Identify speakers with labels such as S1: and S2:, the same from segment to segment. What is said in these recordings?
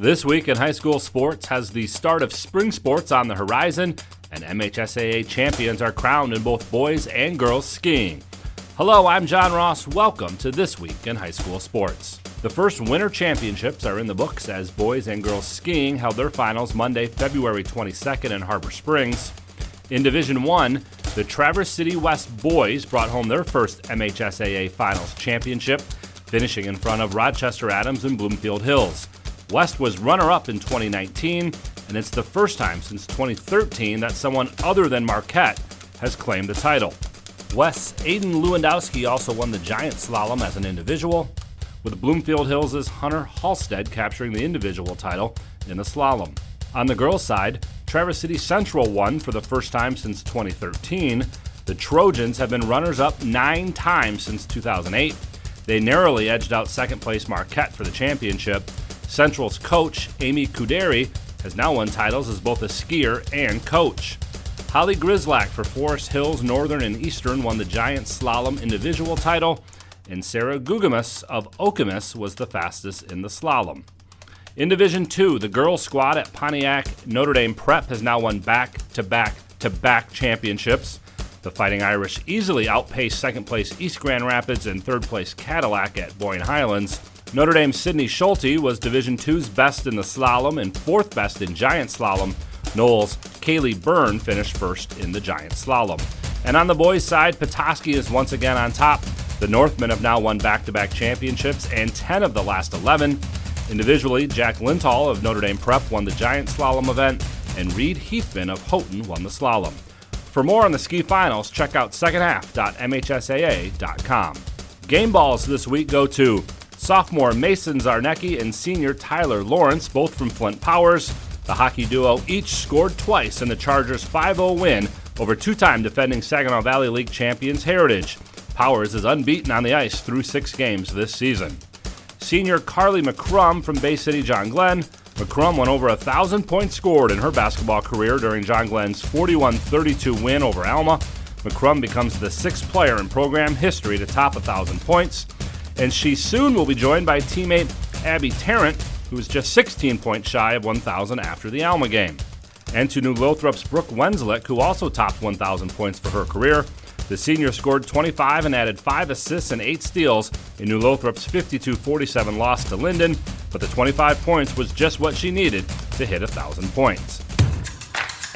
S1: This week in high school sports has the start of spring sports on the horizon, and MHSAA champions are crowned in both boys and girls skiing. Hello, I'm John Ross. Welcome to This Week in High School Sports. The first winter championships are in the books as boys and girls skiing held their finals Monday, February 22nd in Harbor Springs. In Division 1, the Traverse City West boys brought home their first MHSAA Finals championship, finishing in front of Rochester Adams and Bloomfield Hills. West was runner up in 2019, and it's the first time since 2013 that someone other than Marquette has claimed the title. West's Aiden Lewandowski also won the giant slalom as an individual, with Bloomfield Hills' Hunter Halstead capturing the individual title in the slalom. On the girls' side, Traverse City Central won for the first time since 2013. The Trojans have been runners up nine times since 2008. They narrowly edged out second place Marquette for the championship, Central's coach, Amy Kuderi, has now won titles as both a skier and coach. Holly Grislack for Forest Hills Northern and Eastern won the giant slalom individual title, and Sarah Gugamus of Okemos was the fastest in the slalom. In Division 2, the girls squad at Pontiac Notre Dame Prep has now won back to back to back championships. The Fighting Irish easily outpaced second place East Grand Rapids and third place Cadillac at Boyne Highlands. Notre Dame's Sydney Schulte was Division II's best in the slalom and fourth best in giant slalom. Knowles' Kaylee Byrne finished first in the giant slalom. And on the boys' side, Petoskey is once again on top. The Northmen have now won back to back championships and 10 of the last 11. Individually, Jack Lintall of Notre Dame Prep won the giant slalom event, and Reed Heathman of Houghton won the slalom. For more on the ski finals, check out secondhalf.mhsaa.com. Game balls this week go to Sophomore Mason Zarnecki and senior Tyler Lawrence, both from Flint Powers. The hockey duo each scored twice in the Chargers' 5 0 win over two time defending Saginaw Valley League champions Heritage. Powers is unbeaten on the ice through six games this season. Senior Carly McCrum from Bay City John Glenn. McCrum won over a thousand points scored in her basketball career during John Glenn's 41 32 win over Alma. McCrum becomes the sixth player in program history to top a thousand points and she soon will be joined by teammate Abby Tarrant, who is just 16 points shy of 1,000 after the Alma game. And to New Lothrop's Brooke Wenslick, who also topped 1,000 points for her career. The senior scored 25 and added 5 assists and 8 steals in New Lothrop's 52 47 loss to Linden, but the 25 points was just what she needed to hit 1,000 points.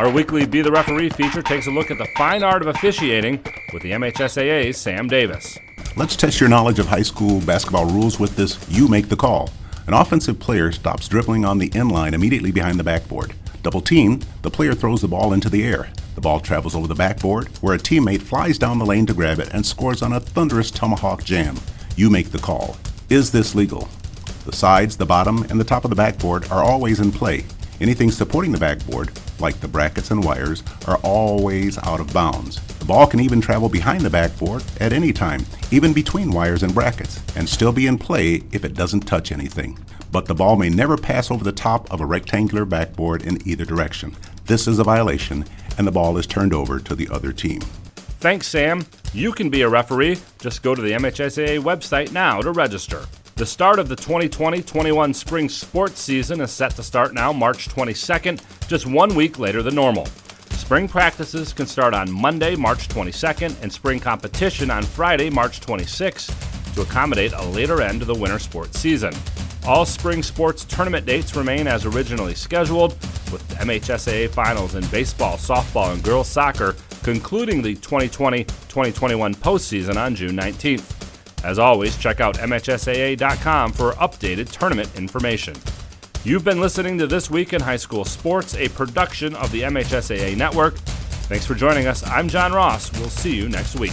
S1: Our weekly Be the Referee feature takes a look at the fine art of officiating with the MHSAA's Sam Davis.
S2: Let's test your knowledge of high school basketball rules with this You Make the Call. An offensive player stops dribbling on the end line immediately behind the backboard. Double team, the player throws the ball into the air. The ball travels over the backboard, where a teammate flies down the lane to grab it and scores on a thunderous tomahawk jam. You make the call. Is this legal? The sides, the bottom, and the top of the backboard are always in play. Anything supporting the backboard, like the brackets and wires, are always out of bounds. The ball can even travel behind the backboard at any time, even between wires and brackets, and still be in play if it doesn't touch anything. But the ball may never pass over the top of a rectangular backboard in either direction. This is a violation, and the ball is turned over to the other team.
S1: Thanks, Sam. You can be a referee. Just go to the MHSAA website now to register. The start of the 2020 21 spring sports season is set to start now, March 22nd, just one week later than normal. Spring practices can start on Monday, March 22nd, and spring competition on Friday, March 26th, to accommodate a later end to the winter sports season. All spring sports tournament dates remain as originally scheduled, with MHSAA finals in baseball, softball, and girls soccer concluding the 2020 2021 postseason on June 19th. As always, check out MHSAA.com for updated tournament information. You've been listening to This Week in High School Sports, a production of the MHSAA Network. Thanks for joining us. I'm John Ross. We'll see you next week.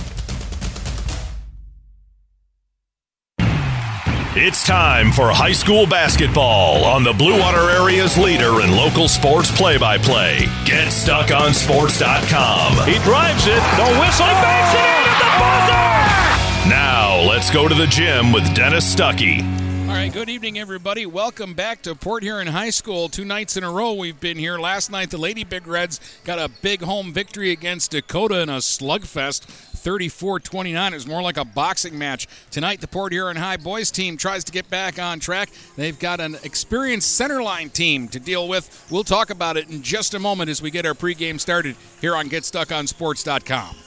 S3: It's time for high school basketball on the Blue Water Area's leader in local sports play by play. GetStuckOnSports.com.
S4: He drives it, the whistle, he bangs it in at the buzzer!
S3: Now, let's go to the gym with Dennis Stuckey.
S5: All right, good evening, everybody. Welcome back to Port Huron High School. Two nights in a row we've been here. Last night, the Lady Big Reds got a big home victory against Dakota in a slugfest. 34 29. It was more like a boxing match. Tonight, the Port Huron High boys team tries to get back on track. They've got an experienced centerline team to deal with. We'll talk about it in just a moment as we get our pregame started here on GetStuckOnSports.com.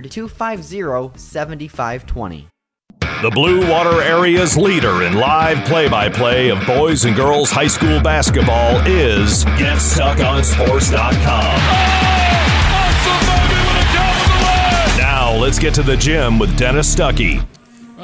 S6: 250 7520.
S3: The Blue Water Area's leader in live play by play of boys and girls high school basketball is GetStuckOnSports.com. Now let's get to the gym with Dennis Stuckey.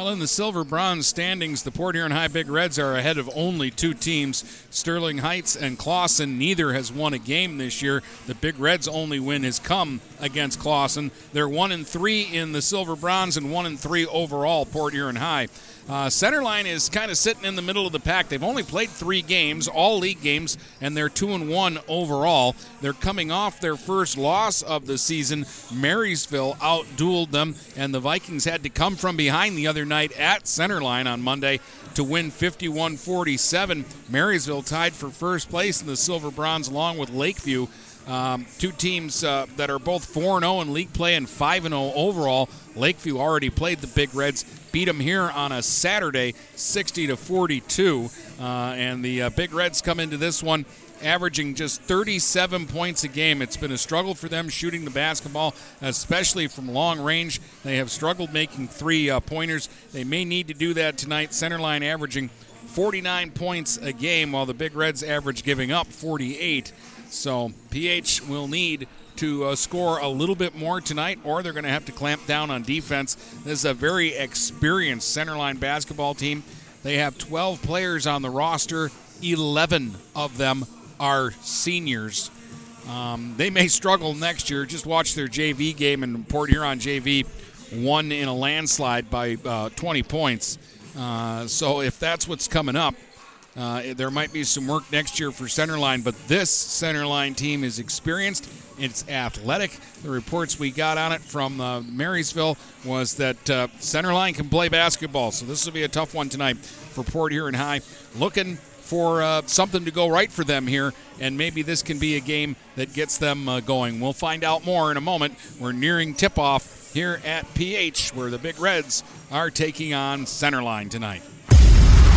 S5: Well, in the silver bronze standings, the Port Huron High Big Reds are ahead of only two teams, Sterling Heights and Clawson. Neither has won a game this year. The Big Reds' only win has come against Clawson. They're one and three in the silver bronze and one and three overall. Port Huron High. Uh, Centerline is kind of sitting in the middle of the pack. They've only played three games, all league games, and they're two and one overall. They're coming off their first loss of the season. Marysville outdueled them, and the Vikings had to come from behind the other night at Centerline on Monday to win 51 47. Marysville tied for first place in the silver bronze along with Lakeview. Um, two teams uh, that are both 4 0 in league play and 5 0 overall. Lakeview already played the Big Reds, beat them here on a Saturday, 60 to 42. Uh, and the uh, Big Reds come into this one averaging just 37 points a game. It's been a struggle for them shooting the basketball, especially from long range. They have struggled making three uh, pointers. They may need to do that tonight. Centerline averaging 49 points a game, while the Big Reds average giving up 48. So PH will need to uh, score a little bit more tonight, or they're going to have to clamp down on defense. This is a very experienced centerline basketball team. They have 12 players on the roster, 11 of them are seniors. Um, they may struggle next year. Just watch their JV game in Port Huron JV won in a landslide by uh, 20 points. Uh, so if that's what's coming up, uh, there might be some work next year for centerline, but this centerline team is experienced. It's athletic. The reports we got on it from uh, Marysville was that uh, centerline can play basketball, so this will be a tough one tonight for Port Huron High. Looking for uh, something to go right for them here, and maybe this can be a game that gets them uh, going. We'll find out more in a moment. We're nearing tip off here at PH, where the Big Reds are taking on Centerline tonight.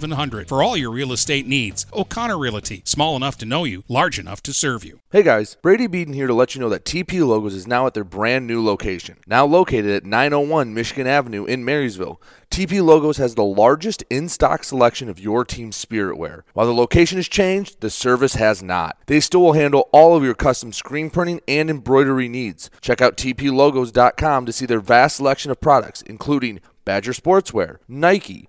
S5: 700 for all your real estate needs. O'Connor Realty, small enough to know you, large enough to serve you.
S7: Hey guys, Brady Beaton here to let you know that TP Logos is now at their brand new location. Now located at 901 Michigan Avenue in Marysville. TP Logos has the largest in stock selection of your team's spirit wear. While the location has changed, the service has not. They still will handle all of your custom screen printing and embroidery needs. Check out tplogos.com to see their vast selection of products, including Badger Sportswear, Nike,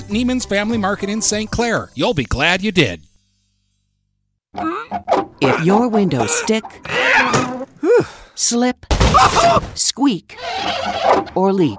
S5: Visit Neiman's Family Market in St. Clair. You'll be glad you did.
S8: If your windows stick, slip, squeak, or leak,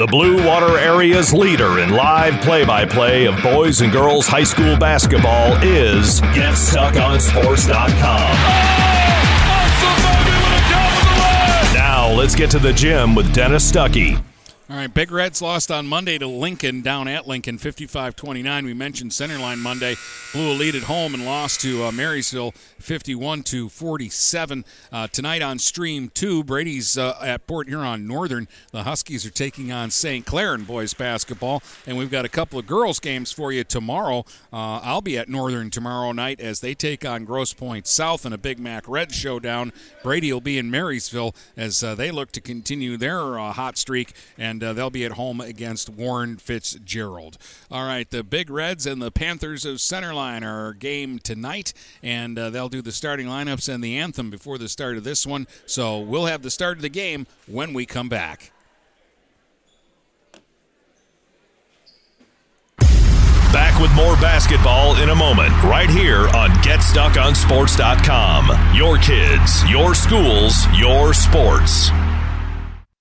S3: The Blue Water Area's leader in live play by play of boys and girls high school basketball is GetStuckOnSports.com. Now let's get to the gym with Dennis Stuckey.
S5: All right, Big Reds lost on Monday to Lincoln down at Lincoln 55 29. We mentioned Centerline Monday. Blew a lead at home and lost to uh, Marysville 51 to 47. Uh, tonight on Stream 2, Brady's uh, at Port Huron Northern. The Huskies are taking on St. Clair in boys basketball. And we've got a couple of girls' games for you tomorrow. Uh, I'll be at Northern tomorrow night as they take on Grosse Pointe South in a Big Mac Red showdown. Brady will be in Marysville as uh, they look to continue their uh, hot streak. And and uh, they'll be at home against Warren Fitzgerald. All right, the Big Reds and the Panthers of Centerline are game tonight, and uh, they'll do the starting lineups and the anthem before the start of this one. So we'll have the start of the game when we come back.
S3: Back with more basketball in a moment, right here on GetStuckOnSports.com. Your kids, your schools, your sports.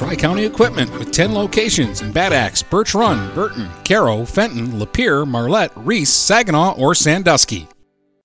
S5: Tri County Equipment with 10 locations in Bad Axe, Birch Run, Burton, Caro, Fenton, Lapeer, Marlette, Reese, Saginaw, or Sandusky.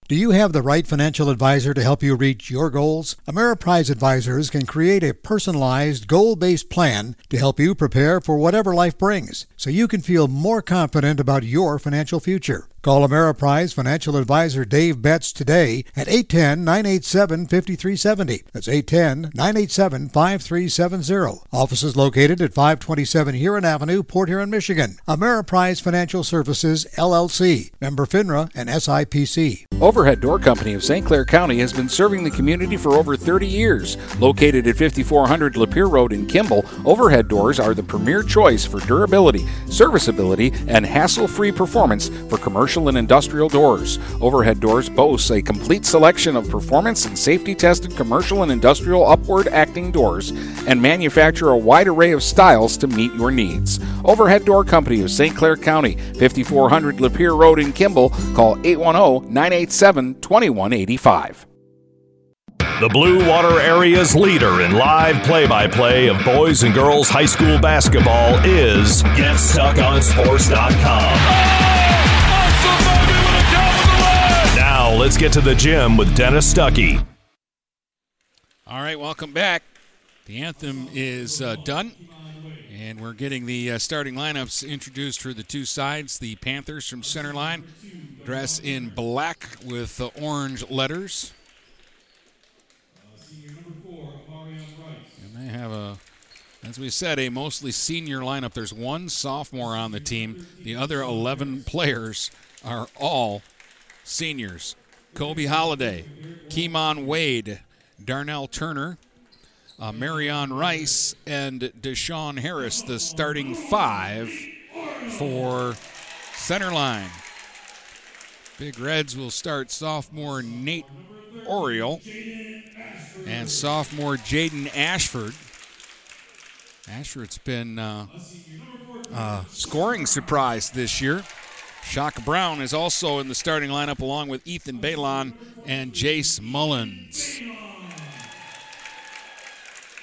S9: Do you have the right financial advisor to help you reach your goals? Ameriprise Advisors can create a personalized, goal based plan to help you prepare for whatever life brings so you can feel more confident about your financial future. Call Ameriprise Financial Advisor Dave Betts today at 810 987 5370. That's 810 987 5370. Office is located at 527 Huron Avenue, Port Huron, Michigan. Ameriprise Financial Services, LLC. Member FINRA and SIPC.
S10: Overhead Door Company of St. Clair County has been serving the community for over 30 years. Located at 5400 Lapeer Road in Kimball, Overhead Doors are the premier choice for durability, serviceability, and hassle free performance for commercial commercial and industrial doors. Overhead Doors boasts a complete selection of performance and safety tested commercial and industrial upward acting doors and manufacture a wide array of styles to meet your needs. Overhead Door Company of St. Clair County, 5400 Lapeer Road in Kimball. Call 810 987 2185.
S3: The Blue Water Area's leader in live play by play of boys and girls high school basketball is GetStuckOnSports.com. Now let's get to the gym with Dennis Stuckey.
S5: All right, welcome back. The anthem is uh, done, and we're getting the uh, starting lineups introduced for the two sides. The Panthers from center line dress in black with uh, orange letters. And they have a, as we said, a mostly senior lineup. There's one sophomore on the team. The other 11 players are all seniors. Kobe Holiday, Keemon Wade, Darnell Turner, uh, Marion Rice, and Deshaun Harris, the starting five for Centerline. Big Reds will start sophomore Nate Oriole and sophomore Jaden Ashford. Ashford's been uh, scoring surprise this year. Shaka Brown is also in the starting lineup along with Ethan Balon and Jace Mullins.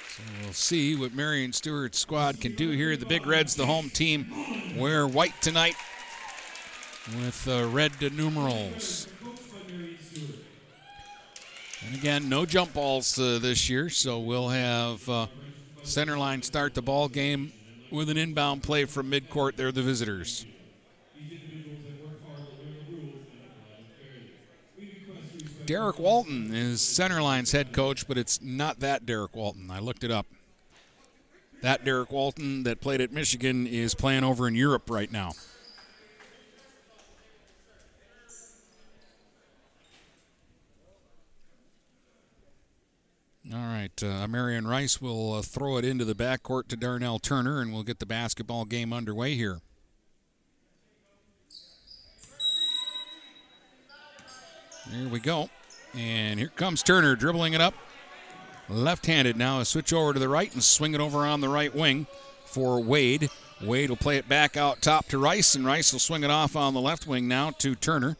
S5: So we'll see what Marion Stewart's squad can do here. The Big Reds, the home team, wear white tonight with uh, red numerals. And again, no jump balls uh, this year, so we'll have uh, Centerline start the ball game with an inbound play from midcourt. They're the visitors. Derek Walton is Centerline's head coach, but it's not that Derek Walton. I looked it up. That Derek Walton that played at Michigan is playing over in Europe right now. All right, uh, Marion Rice will uh, throw it into the backcourt to Darnell Turner, and we'll get the basketball game underway here. There we go. And here comes Turner dribbling it up. Left handed now. A switch over to the right and swing it over on the right wing for Wade. Wade will play it back out top to Rice, and Rice will swing it off on the left wing now to Turner.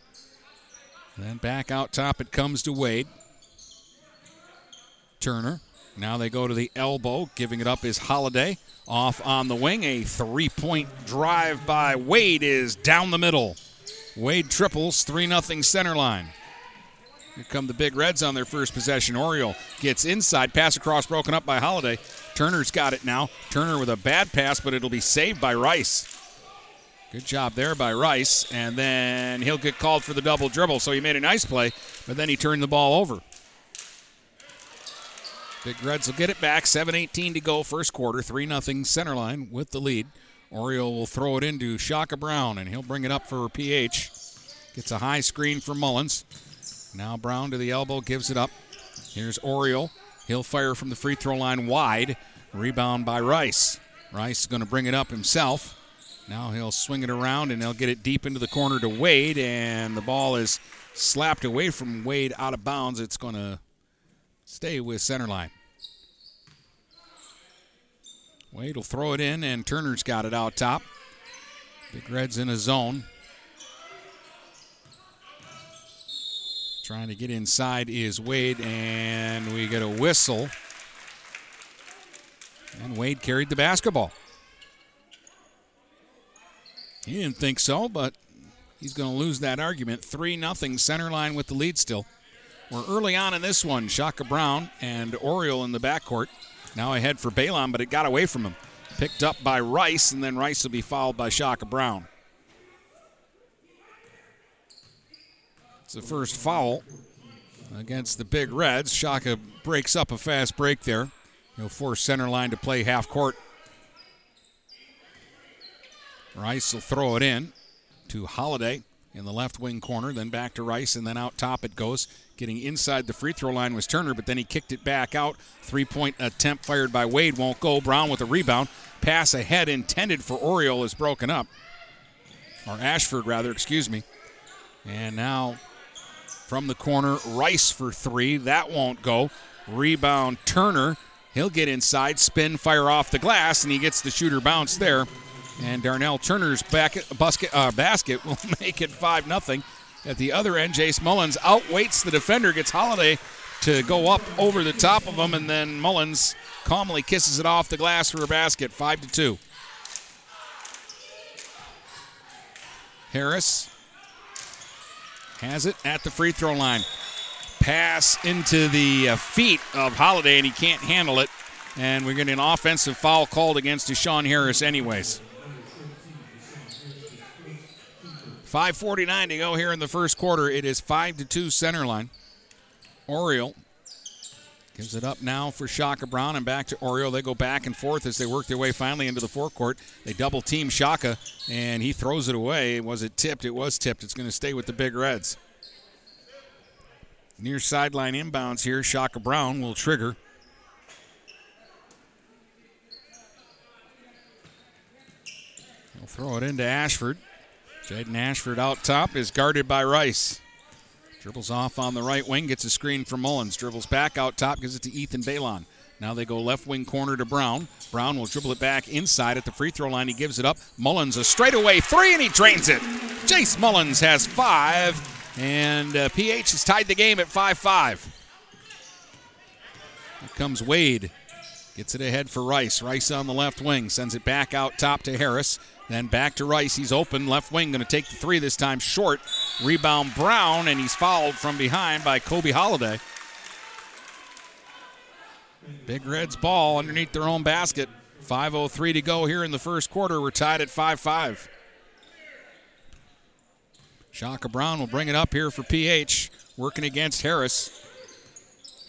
S5: then back out top it comes to Wade. Turner. Now they go to the elbow. Giving it up is Holiday. Off on the wing. A three point drive by Wade is down the middle. Wade triples, 3 0 center line. Here come the Big Reds on their first possession. Oriole gets inside, pass across, broken up by Holiday. Turner's got it now. Turner with a bad pass, but it'll be saved by Rice. Good job there by Rice, and then he'll get called for the double dribble. So he made a nice play, but then he turned the ball over. Big Reds will get it back. 7:18 to go, first quarter. Three 0 center line with the lead. Oriole will throw it into Shaka Brown, and he'll bring it up for PH. Gets a high screen for Mullins. Now Brown to the elbow, gives it up. Here's Oriole. He'll fire from the free throw line wide. Rebound by Rice. Rice is going to bring it up himself. Now he'll swing it around and he'll get it deep into the corner to Wade, and the ball is slapped away from Wade out of bounds. It's going to stay with center line. Wade will throw it in, and Turner's got it out top. Big Red's in a zone. Trying to get inside is Wade, and we get a whistle. And Wade carried the basketball. He didn't think so, but he's going to lose that argument. 3 nothing center line with the lead still. We're early on in this one. Shaka Brown and Oriole in the backcourt. Now ahead for Balon, but it got away from him. Picked up by Rice, and then Rice will be fouled by Shaka Brown. It's the first foul against the Big Reds. Shaka breaks up a fast break there. He'll force center line to play half court. Rice will throw it in to Holiday in the left wing corner, then back to Rice, and then out top it goes. Getting inside the free throw line was Turner, but then he kicked it back out. Three point attempt fired by Wade won't go. Brown with a rebound. Pass ahead intended for Oriole is broken up. Or Ashford, rather, excuse me. And now from the corner, Rice for three. That won't go. Rebound Turner. He'll get inside, spin, fire off the glass, and he gets the shooter bounce there. And Darnell Turner's back, basket, uh, basket will make it 5 0. At the other end, Jace Mullins outweights the defender, gets Holiday to go up over the top of him, and then Mullins calmly kisses it off the glass for a basket, 5 to 2. Harris has it at the free throw line. Pass into the uh, feet of Holiday, and he can't handle it. And we're getting an offensive foul called against Deshaun Harris, anyways. 5:49 to go here in the first quarter. It is five to two center line. Oriole gives it up now for Shaka Brown and back to Oriole. They go back and forth as they work their way finally into the forecourt. They double team Shaka and he throws it away. Was it tipped? It was tipped. It's going to stay with the Big Reds. Near sideline inbounds here. Shaka Brown will trigger. He'll throw it into Ashford. Jaden Ashford out top is guarded by Rice. Dribbles off on the right wing, gets a screen from Mullins. Dribbles back out top, gives it to Ethan Balon. Now they go left wing corner to Brown. Brown will dribble it back inside at the free throw line. He gives it up. Mullins a straightaway three, and he drains it. Jace Mullins has five, and uh, PH has tied the game at 5 5. Here comes Wade. Gets it ahead for Rice. Rice on the left wing. Sends it back out top to Harris. Then back to Rice. He's open. Left wing going to take the three this time short. Rebound Brown, and he's fouled from behind by Kobe Holiday. Big Reds ball underneath their own basket. 5.03 to go here in the first quarter. We're tied at 5 5. Shaka Brown will bring it up here for PH, working against Harris.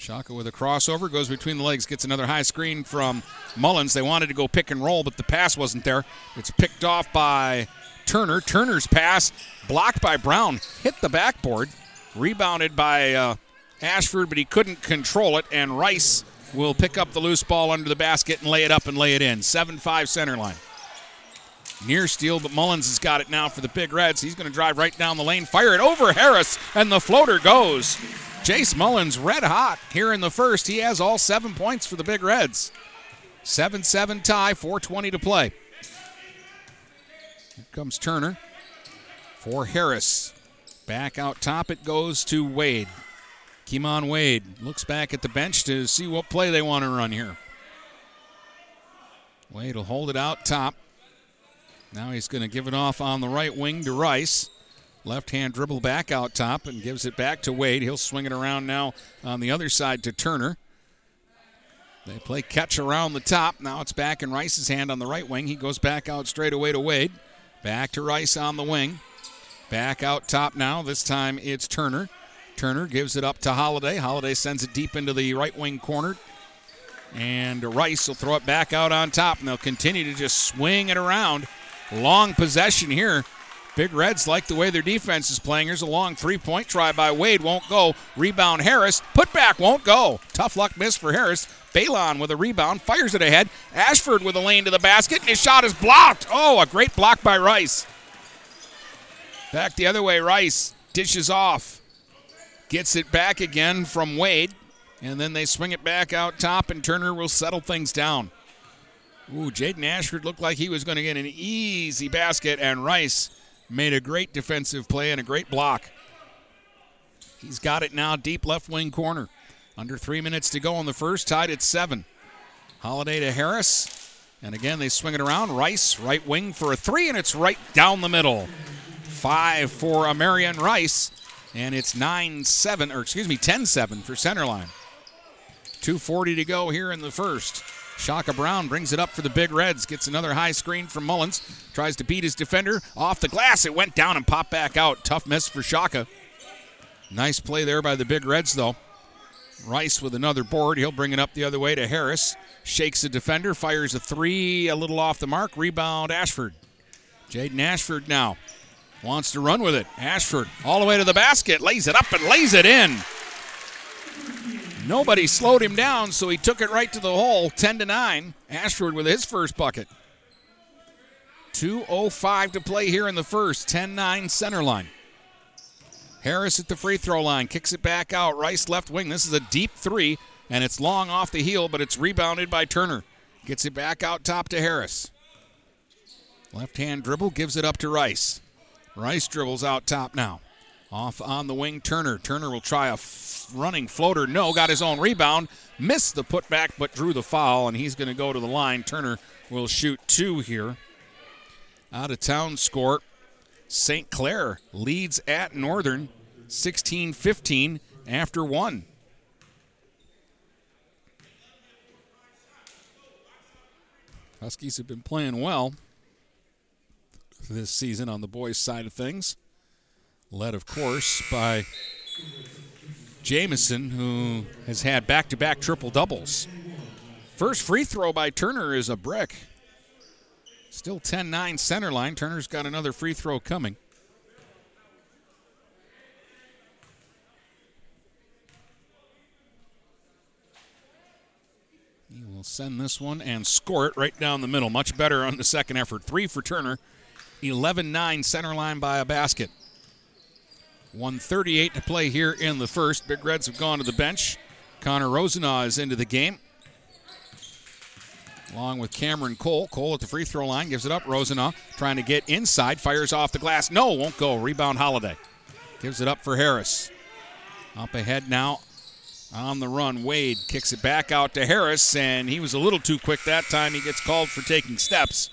S5: Shaka with a crossover, goes between the legs, gets another high screen from Mullins. They wanted to go pick and roll, but the pass wasn't there. It's picked off by Turner. Turner's pass blocked by Brown, hit the backboard, rebounded by uh, Ashford, but he couldn't control it, and Rice will pick up the loose ball under the basket and lay it up and lay it in. 7 5 center line. Near steal, but Mullins has got it now for the Big Reds. He's going to drive right down the lane, fire it over Harris, and the floater goes. Jace Mullins red hot here in the first. He has all seven points for the Big Reds. 7 7 tie, 4.20 to play. Here comes Turner for Harris. Back out top, it goes to Wade. Kimon Wade looks back at the bench to see what play they want to run here. Wade will hold it out top. Now he's going to give it off on the right wing to Rice. Left hand dribble back out top and gives it back to Wade. He'll swing it around now on the other side to Turner. They play catch around the top. Now it's back in Rice's hand on the right wing. He goes back out straight away to Wade. Back to Rice on the wing. Back out top now. This time it's Turner. Turner gives it up to Holiday. Holiday sends it deep into the right wing corner. And Rice will throw it back out on top, and they'll continue to just swing it around. Long possession here. Big Reds like the way their defense is playing. Here's a long three point try by Wade. Won't go. Rebound Harris. Put back won't go. Tough luck miss for Harris. Balon with a rebound. Fires it ahead. Ashford with a lane to the basket. And his shot is blocked. Oh, a great block by Rice. Back the other way. Rice dishes off. Gets it back again from Wade. And then they swing it back out top, and Turner will settle things down. Ooh, Jaden Ashford looked like he was going to get an easy basket, and Rice made a great defensive play and a great block. He's got it now, deep left wing corner. Under three minutes to go on the first, tied at seven. Holiday to Harris. And again, they swing it around. Rice, right wing for a three, and it's right down the middle. five for Marion Rice, and it's 9 7, or excuse me, 10 7 for Centerline. 2.40 to go here in the first. Shaka Brown brings it up for the Big Reds. Gets another high screen from Mullins. Tries to beat his defender. Off the glass. It went down and popped back out. Tough miss for Shaka. Nice play there by the Big Reds, though. Rice with another board. He'll bring it up the other way to Harris. Shakes the defender. Fires a three. A little off the mark. Rebound, Ashford. Jaden Ashford now wants to run with it. Ashford all the way to the basket. Lays it up and lays it in. Nobody slowed him down, so he took it right to the hole, 10 to 9. Ashford with his first bucket. 2.05 to play here in the first, 10 9 center line. Harris at the free throw line, kicks it back out. Rice left wing. This is a deep three, and it's long off the heel, but it's rebounded by Turner. Gets it back out top to Harris. Left hand dribble, gives it up to Rice. Rice dribbles out top now. Off on the wing, Turner. Turner will try a f- running floater. No, got his own rebound. Missed the putback, but drew the foul, and he's going to go to the line. Turner will shoot two here. Out of town score. St. Clair leads at Northern 16 15 after one. Huskies have been playing well this season on the boys' side of things. Led, of course, by Jamison, who has had back to back triple doubles. First free throw by Turner is a brick. Still 10 9 center line. Turner's got another free throw coming. He will send this one and score it right down the middle. Much better on the second effort. Three for Turner. 11 9 center line by a basket. 138 to play here in the first. Big Reds have gone to the bench. Connor Rosenau is into the game. Along with Cameron Cole. Cole at the free throw line gives it up. Rosenau trying to get inside. Fires off the glass. No, won't go. Rebound Holiday. Gives it up for Harris. Up ahead now on the run. Wade kicks it back out to Harris, and he was a little too quick that time. He gets called for taking steps.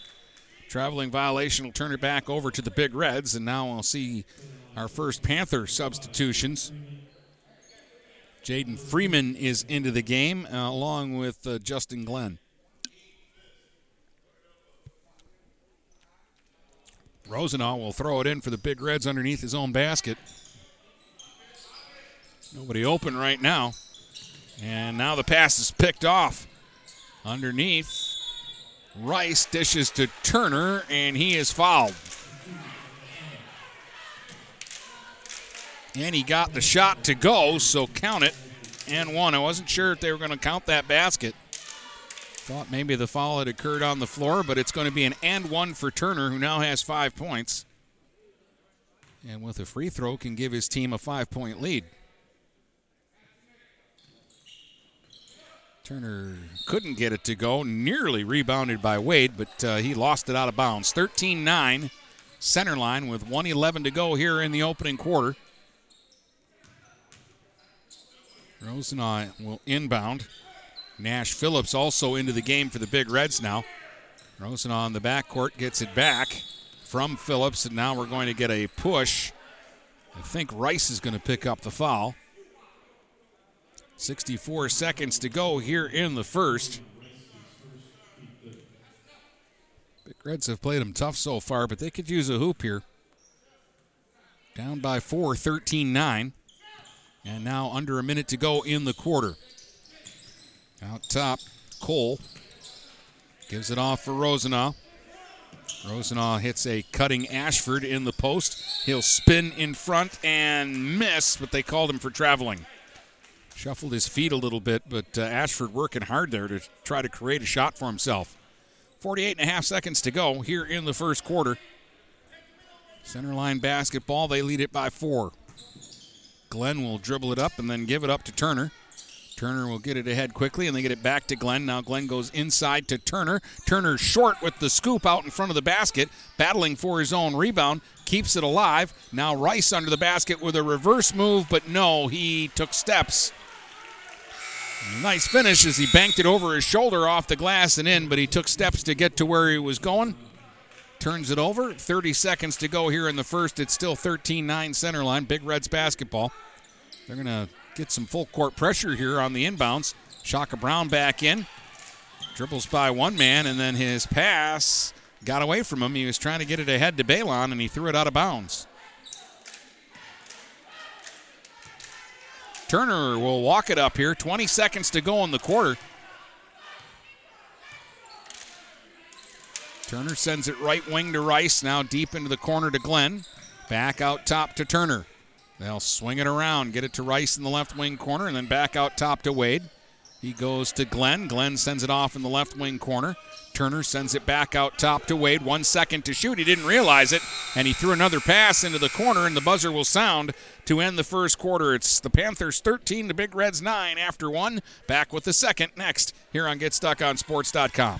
S5: Traveling violation will turn it back over to the Big Reds, and now we'll see our first Panther substitutions. Jaden Freeman is into the game, uh, along with uh, Justin Glenn. Rosenau will throw it in for the Big Reds underneath his own basket. Nobody open right now. And now the pass is picked off. Underneath, Rice dishes to Turner, and he is fouled. And he got the shot to go, so count it and one. I wasn't sure if they were going to count that basket. Thought maybe the foul had occurred on the floor, but it's going to be an and one for Turner, who now has five points. And with a free throw, can give his team a five point lead. Turner couldn't get it to go, nearly rebounded by Wade, but uh, he lost it out of bounds. 13 9, center line with 111 to go here in the opening quarter. Rosenau will inbound. Nash Phillips also into the game for the Big Reds now. Rosenau in the backcourt gets it back from Phillips, and now we're going to get a push. I think Rice is going to pick up the foul. 64 seconds to go here in the first. Big Reds have played them tough so far, but they could use a hoop here. Down by four, 13 9. And now under a minute to go in the quarter. Out top, Cole gives it off for Rosenau. Rosenau hits a cutting Ashford in the post. He'll spin in front and miss, but they called him for traveling. Shuffled his feet a little bit, but uh, Ashford working hard there to try to create a shot for himself. 48 and a half seconds to go here in the first quarter. Center line basketball, they lead it by four. Glenn will dribble it up and then give it up to Turner. Turner will get it ahead quickly and they get it back to Glenn. Now Glenn goes inside to Turner. Turner short with the scoop out in front of the basket, battling for his own rebound, keeps it alive. Now Rice under the basket with a reverse move, but no, he took steps. Nice finish as he banked it over his shoulder off the glass and in, but he took steps to get to where he was going. Turns it over. 30 seconds to go here in the first. It's still 13 9 center line. Big Reds basketball. They're going to get some full court pressure here on the inbounds. Shaka Brown back in. Dribbles by one man, and then his pass got away from him. He was trying to get it ahead to Balon, and he threw it out of bounds. Turner will walk it up here. 20 seconds to go in the quarter. Turner sends it right wing to Rice, now deep into the corner to Glenn. Back out top to Turner. They'll swing it around, get it to Rice in the left wing corner, and then back out top to Wade. He goes to Glenn. Glenn sends it off in the left wing corner. Turner sends it back out top to Wade. One second to shoot. He didn't realize it, and he threw another pass into the corner, and the buzzer will sound to end the first quarter. It's the Panthers 13, the Big Reds 9 after one. Back with the second next here on GetStuckOnSports.com.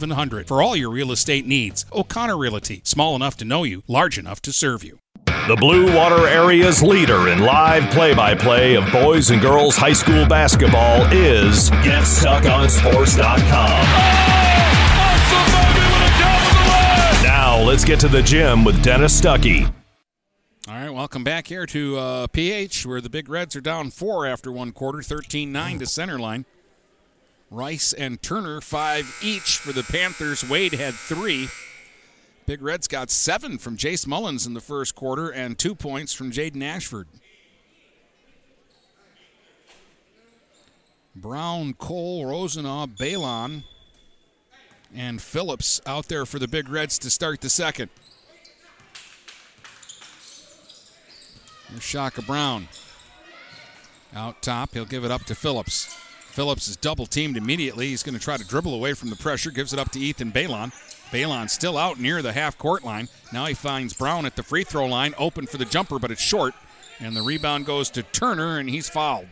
S5: 8700 for all your real estate needs. O'Connor Realty, small enough to know you, large enough to serve you.
S3: The Blue Water Area's leader in live play by play of boys and girls high school basketball is GetStuckOnSports.com. Now let's get to the gym with Dennis Stuckey.
S5: All right, welcome back here to uh, PH, where the Big Reds are down four after one quarter, 13 9 to center line. Rice and Turner, five each for the Panthers. Wade had three. Big Reds got seven from Jace Mullins in the first quarter and two points from Jaden Ashford. Brown, Cole, Rosenau, Balon, and Phillips out there for the Big Reds to start the second. Shaka Brown. Out top, he'll give it up to Phillips. Phillips is double teamed immediately. He's going to try to dribble away from the pressure, gives it up to Ethan Balon. Balon still out near the half court line. Now he finds Brown at the free throw line, open for the jumper, but it's short. And the rebound goes to Turner, and he's fouled.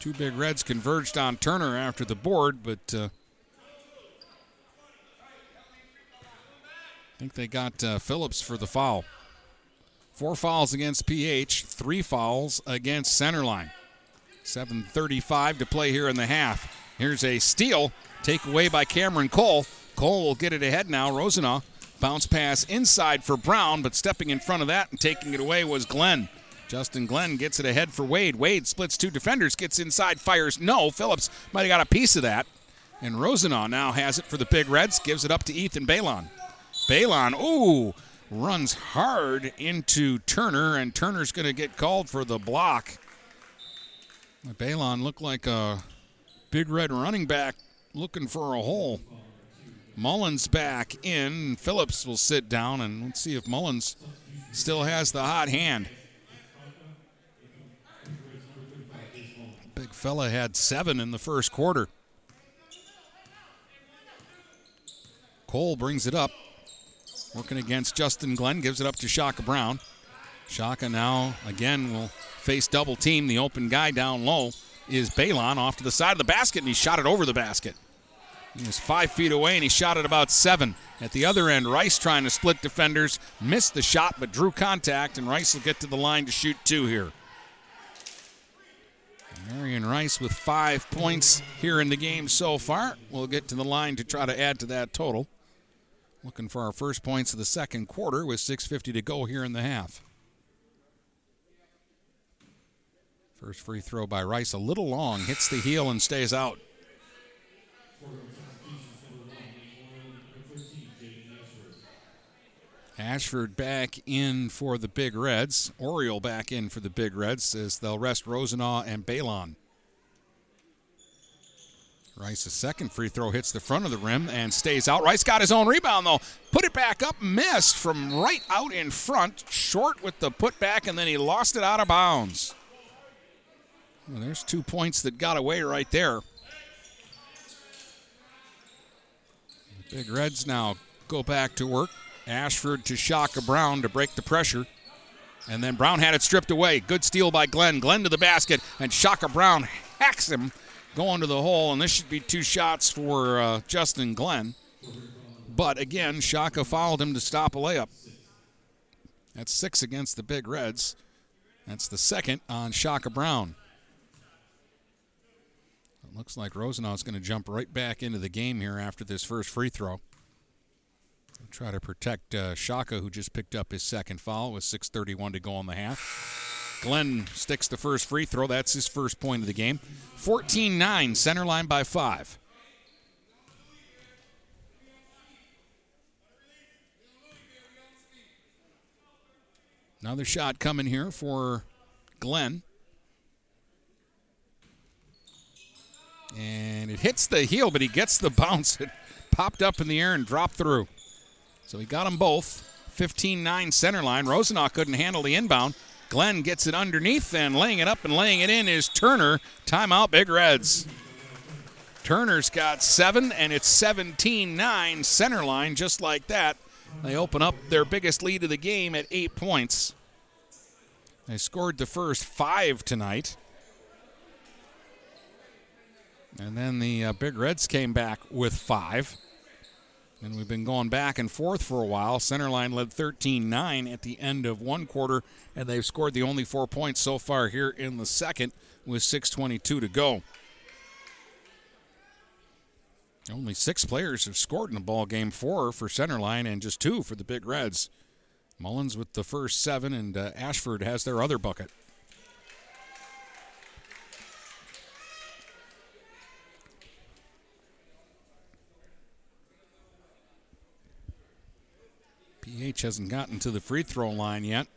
S5: Two big Reds converged on Turner after the board, but uh, I think they got uh, Phillips for the foul. Four fouls against PH, three fouls against Centerline. 7.35 to play here in the half. Here's a steal, take away by Cameron Cole. Cole will get it ahead now. Rosenau bounce pass inside for Brown, but stepping in front of that and taking it away was Glenn. Justin Glenn gets it ahead for Wade. Wade splits two defenders, gets inside, fires no. Phillips might have got a piece of that. And Rosenau now has it for the Big Reds, gives it up to Ethan Balon. Balon, ooh, runs hard into Turner, and Turner's going to get called for the block. Balon looked like a big red running back looking for a hole. Mullins back in. Phillips will sit down, and let's see if Mullins still has the hot hand. Big fella had seven in the first quarter. Cole brings it up. Working against Justin Glenn, gives it up to Shaka Brown. Shaka now again will face double team. The open guy down low is Balon off to the side of the basket, and he shot it over the basket. He was five feet away, and he shot it about seven. At the other end, Rice trying to split defenders, missed the shot, but drew contact, and Rice will get to the line to shoot two here. Marion Rice with five points here in the game so far. We'll get to the line to try to add to that total. Looking for our first points of the second quarter with 6.50 to go here in the half. First free throw by Rice, a little long, hits the heel and stays out. Ashford back in for the Big Reds. Oriole back in for the Big Reds as they'll rest Rosenau and Balon. Rice's second free throw hits the front of the rim and stays out. Rice got his own rebound, though. Put it back up, missed from right out in front. Short with the putback, and then he lost it out of bounds. Well, there's two points that got away right there. The Big Reds now go back to work. Ashford to Shaka Brown to break the pressure. And then Brown had it stripped away. Good steal by Glenn. Glenn to the basket, and Shaka Brown hacks him going to the hole. And this should be two shots for uh, Justin Glenn. But again, Shaka fouled him to stop a layup. That's six against the Big Reds. That's the second on Shaka Brown. Looks like Rosenau's going to jump right back into the game here after this first free throw. Try to protect uh, Shaka, who just picked up his second foul with 6.31 to go on the half. Glenn sticks the first free throw. That's his first point of the game. 14 9, center line by five. Another shot coming here for Glenn. And it hits the heel, but he gets the bounce. It popped up in the air and dropped through. So he got them both. 15 9 center line. Rosenau couldn't handle the inbound. Glenn gets it underneath and laying it up and laying it in is Turner. Timeout, Big Reds. Turner's got seven, and it's 17 9 center line, just like that. They open up their biggest lead of the game at eight points. They scored the first five tonight. And then the uh, Big Reds came back with five. And we've been going back and forth for a while. Centerline led 13 9 at the end of one quarter, and they've scored the only four points so far here in the second with 6.22 to go. Only six players have scored in the ball game four for Centerline and just two for the Big Reds. Mullins with the first seven, and uh, Ashford has their other bucket. PH hasn't gotten to the free throw line yet.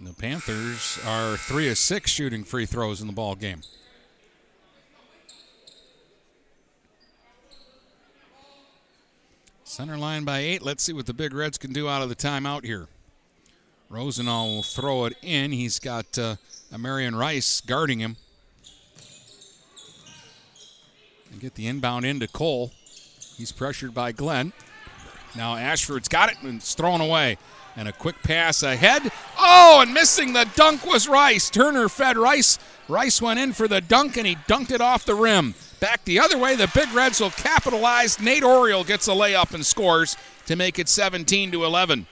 S5: The Panthers are three of six shooting free throws in the ball game. Center line by eight. Let's see what the Big Reds can do out of the timeout here. Rosenau will throw it in. He's got uh, Marion Rice guarding him. And get the inbound into Cole. He's pressured by Glenn. Now Ashford's got it and it's thrown away. And a quick pass ahead. Oh, and missing the dunk was Rice. Turner fed Rice. Rice went in for the dunk and he dunked it off the rim. Back the other way, the Big Reds will capitalize. Nate Oriole gets a layup and scores to make it 17 to 11.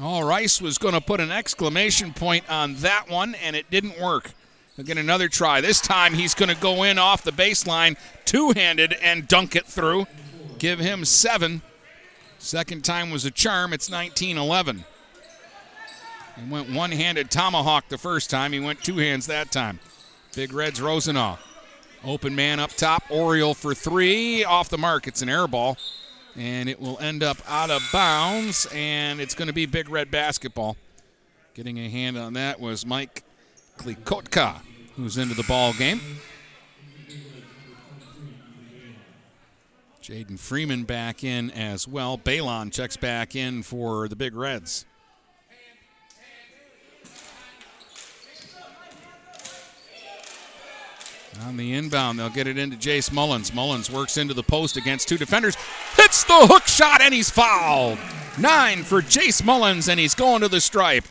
S5: Oh, Rice was going to put an exclamation point on that one, and it didn't work. We'll get another try. This time he's going to go in off the baseline, two handed, and dunk it through. Give him seven. Second time was a charm. It's 19 11. He went one handed tomahawk the first time, he went two hands that time. Big Reds Rosenau. Open man up top. Oriole for three. Off the mark. It's an air ball. And it will end up out of bounds. And it's going to be Big Red basketball. Getting a hand on that was Mike Klikotka, who's into the ball game. Jaden Freeman back in as well. Balon checks back in for the Big Reds. On the inbound, they'll get it into Jace Mullins. Mullins works into the post against two defenders, hits the hook shot, and he's fouled. Nine for Jace Mullins, and he's going to the stripe.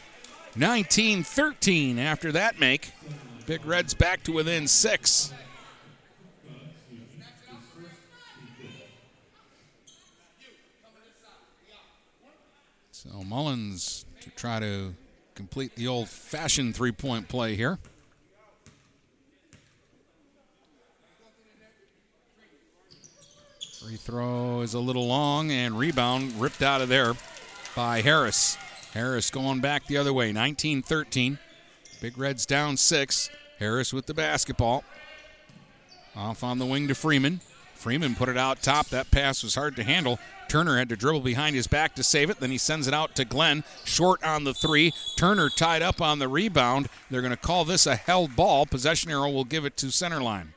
S5: 19 13 after that make. Big Reds back to within six. So Mullins to try to complete the old fashioned three point play here. Free throw is a little long and rebound ripped out of there by Harris. Harris going back the other way, 19 13. Big Reds down six. Harris with the basketball. Off on the wing to Freeman. Freeman put it out top. That pass was hard to handle. Turner had to dribble behind his back to save it. Then he sends it out to Glenn. Short on the three. Turner tied up on the rebound. They're going to call this a held ball. Possession arrow will give it to center line.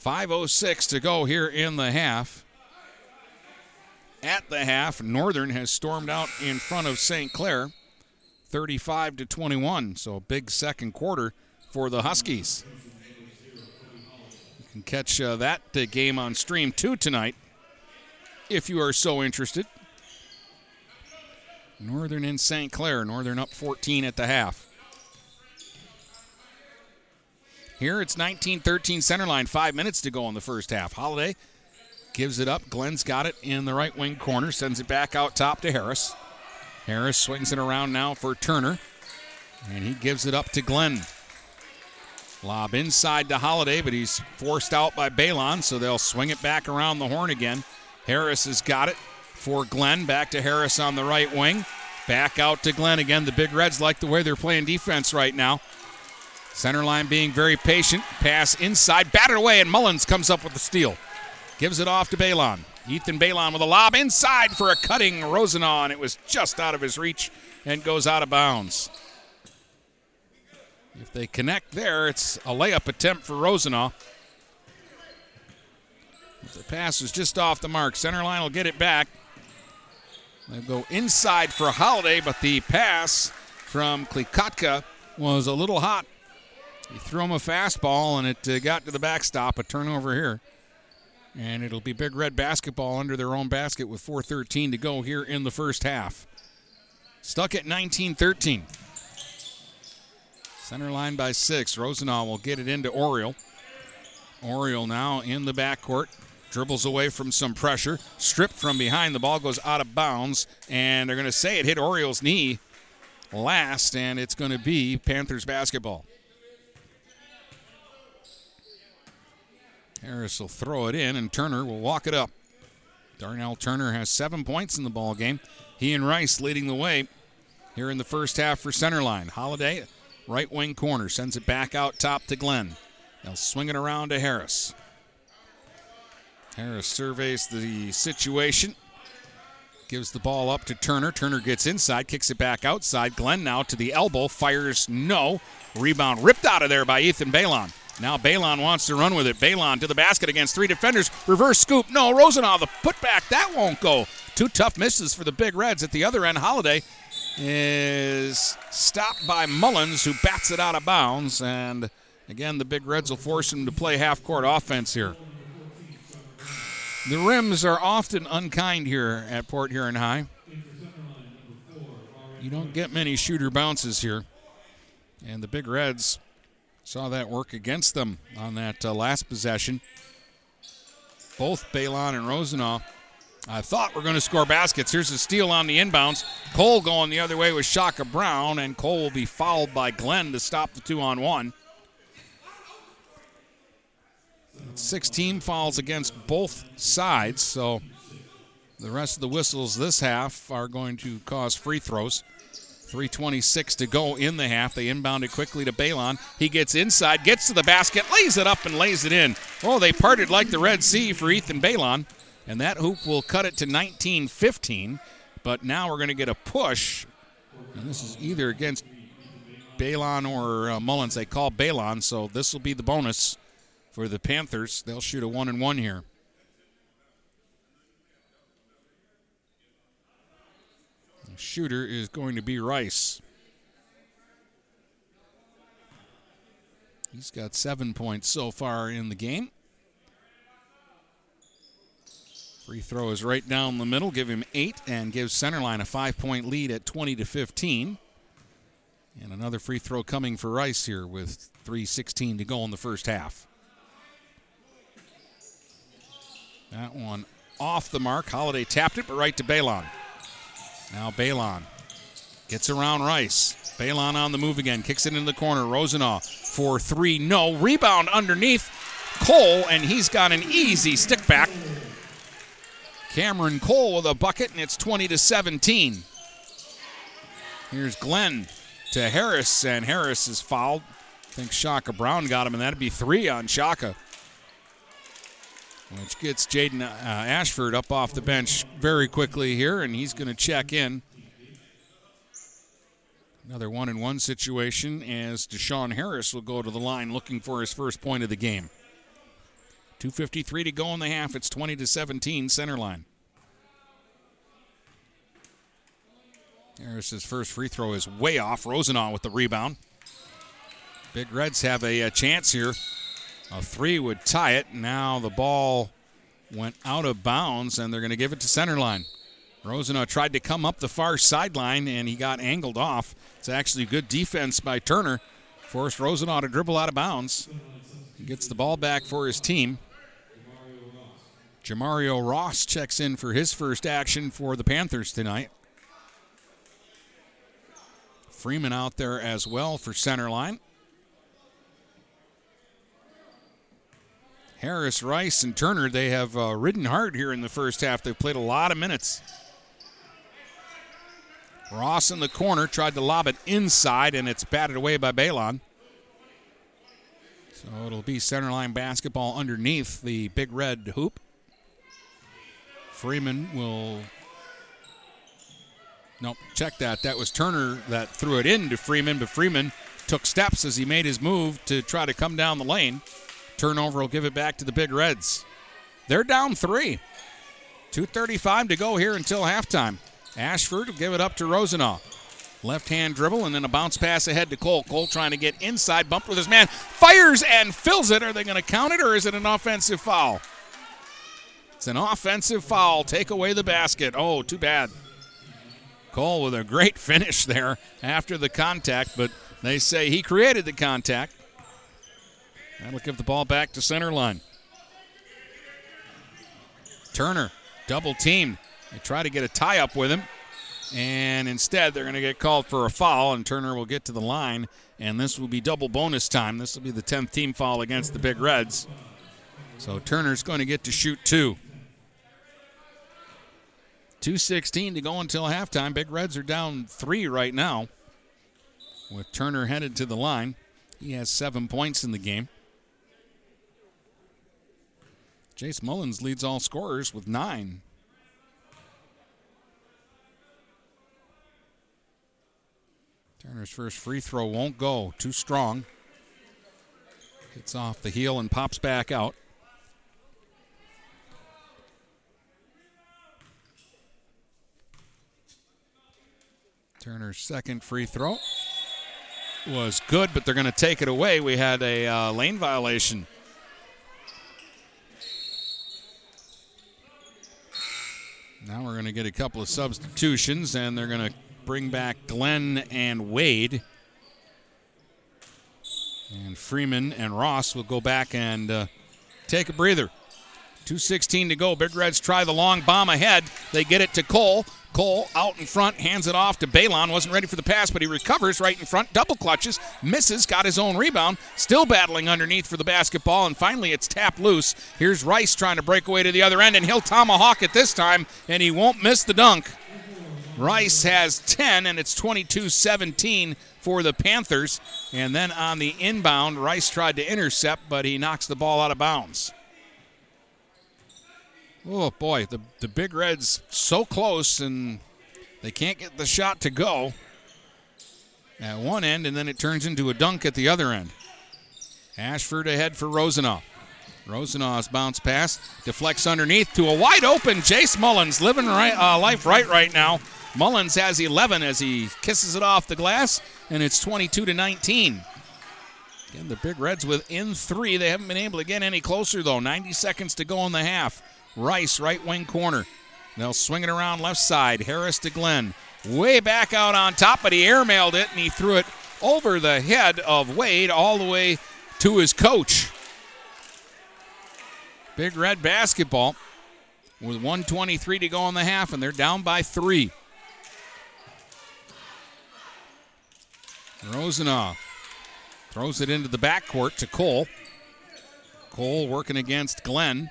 S5: 5.06 to go here in the half. At the half, Northern has stormed out in front of St. Clair 35 to 21. So a big second quarter for the Huskies. Can catch uh, that uh, game on stream two tonight if you are so interested. Northern in St. Clair. Northern up 14 at the half. Here it's 19 13 center line, five minutes to go in the first half. Holiday gives it up. Glenn's got it in the right wing corner, sends it back out top to Harris. Harris swings it around now for Turner, and he gives it up to Glenn. Lob inside to Holiday, but he's forced out by Balon, so they'll swing it back around the horn again. Harris has got it for Glenn. Back to Harris on the right wing. Back out to Glenn again. The Big Reds like the way they're playing defense right now. Center line being very patient. Pass inside, batted away, and Mullins comes up with the steal. Gives it off to Balon. Ethan Balon with a lob inside for a cutting Rosenau, and it was just out of his reach and goes out of bounds. If they connect there, it's a layup attempt for Rosenau. The pass is just off the mark. Center line will get it back. They'll go inside for a Holiday, but the pass from Klikotka was a little hot. He threw him a fastball, and it uh, got to the backstop. A turnover here. And it'll be Big Red basketball under their own basket with 4.13 to go here in the first half. Stuck at 19 13. Center line by six. Rosenau will get it into Oriole. Oriole now in the backcourt. Dribbles away from some pressure. Stripped from behind. The ball goes out of bounds. And they're going to say it hit Oriole's knee last. And it's going to be Panthers basketball. Harris will throw it in, and Turner will walk it up. Darnell Turner has seven points in the ball game. He and Rice leading the way here in the first half for center line. Holiday, right wing corner, sends it back out top to Glenn. They'll swing it around to Harris. Harris surveys the situation. Gives the ball up to Turner. Turner gets inside, kicks it back outside. Glenn now to the elbow, fires no. Rebound ripped out of there by Ethan Balon. Now Balon wants to run with it. Balon to the basket against three defenders. Reverse scoop. No, Rosenau, the putback. That won't go. Two tough misses for the Big Reds. At the other end, Holiday is stopped by Mullins, who bats it out of bounds. And again, the Big Reds will force him to play half court offense here. The rims are often unkind here at Port Huron High. You don't get many shooter bounces here. And the Big Reds Saw that work against them on that uh, last possession. Both Balon and Rosenau I thought we're going to score baskets. Here's a steal on the inbounds. Cole going the other way with Shaka Brown, and Cole will be fouled by Glenn to stop the two on one. 16 fouls against both sides, so the rest of the whistles this half are going to cause free throws. 326 to go in the half. They inbound it quickly to Balon. He gets inside, gets to the basket, lays it up, and lays it in. Oh, they parted like the Red Sea for Ethan Balon. And that hoop will cut it to 19 15. But now we're going to get a push. And this is either against Balon or uh, Mullins. They call Balon, so this will be the bonus for the Panthers. They'll shoot a one and one here. shooter is going to be Rice. He's got seven points so far in the game. Free throw is right down the middle, give him eight, and gives Centerline a five point lead at 20 to 15. And another free throw coming for Rice here with 3.16 to go in the first half. That one off the mark. Holiday tapped it, but right to Balon. Now Balon gets around Rice. Balon on the move again, kicks it into the corner. Rosenau for three, no. Rebound underneath Cole, and he's got an easy stick back. Cameron Cole with a bucket, and it's 20 to 17. Here's Glenn to Harris, and Harris is fouled. I think Shaka Brown got him, and that'd be three on Shaka. which gets Jaden uh, Ashford up off the bench very quickly here, and he's going to check in. Another one and one situation as Deshaun Harris will go to the line looking for his first point of the game. 2.53 to go in the half. It's 20 to 17, center line. Harris's first free throw is way off. Rosenau with the rebound. Big Reds have a, a chance here. A three would tie it. Now the ball went out of bounds, and they're going to give it to center line. Rosenau tried to come up the far sideline, and he got angled off. It's actually good defense by Turner. Forced Rosenau to dribble out of bounds. He gets the ball back for his team. Jamario Ross checks in for his first action for the Panthers tonight. Freeman out there as well for center line. Harris, Rice, and Turner, they have uh, ridden hard here in the first half. They've played a lot of minutes. Ross in the corner tried to lob it inside, and it's batted away by Balon. So it'll be centerline basketball underneath the big red hoop. Freeman will. Nope, check that. That was Turner that threw it in to Freeman, but Freeman took steps as he made his move to try to come down the lane. Turnover will give it back to the Big Reds. They're down three. 2.35 to go here until halftime. Ashford will give it up to Rosenau. Left hand dribble and then a bounce pass ahead to Cole. Cole trying to get inside, bumped with his man, fires and fills it. Are they going to count it or is it an offensive foul? It's an offensive foul. Take away the basket. Oh, too bad. Cole with a great finish there after the contact, but they say he created the contact. That'll give the ball back to center line. Turner, double teamed. They try to get a tie up with him, and instead they're going to get called for a foul, and Turner will get to the line, and this will be double bonus time. This will be the 10th team foul against the Big Reds. So Turner's going to get to shoot two. 2.16 to go until halftime. Big Reds are down three right now, with Turner headed to the line. He has seven points in the game. Jace Mullins leads all scorers with nine. Turner's first free throw won't go. Too strong. Hits off the heel and pops back out. Turner's second free throw was good, but they're going to take it away. We had a uh, lane violation. Now we're going to get a couple of substitutions, and they're going to bring back Glenn and Wade. And Freeman and Ross will go back and uh, take a breather. 2.16 to go. Big Reds try the long bomb ahead. They get it to Cole. Cole out in front, hands it off to Balon. Wasn't ready for the pass, but he recovers right in front, double clutches, misses, got his own rebound, still battling underneath for the basketball, and finally it's tapped loose. Here's Rice trying to break away to the other end, and he'll tomahawk it this time, and he won't miss the dunk. Rice has 10, and it's 22 17 for the Panthers. And then on the inbound, Rice tried to intercept, but he knocks the ball out of bounds. Oh boy, the the Big Reds so close and they can't get the shot to go at one end, and then it turns into a dunk at the other end. Ashford ahead for Rosenau. Rosenau's bounce pass deflects underneath to a wide open Jace Mullins, living right, uh, life right right now. Mullins has 11 as he kisses it off the glass, and it's 22 to 19. Again, the Big Reds within three. They haven't been able to get any closer though. 90 seconds to go in the half. Rice, right wing corner. They'll swing it around left side. Harris to Glenn. Way back out on top, but he airmailed it and he threw it over the head of Wade all the way to his coach. Big Red basketball with 123 to go in the half, and they're down by three. Rosenau throws it into the backcourt to Cole. Cole working against Glenn.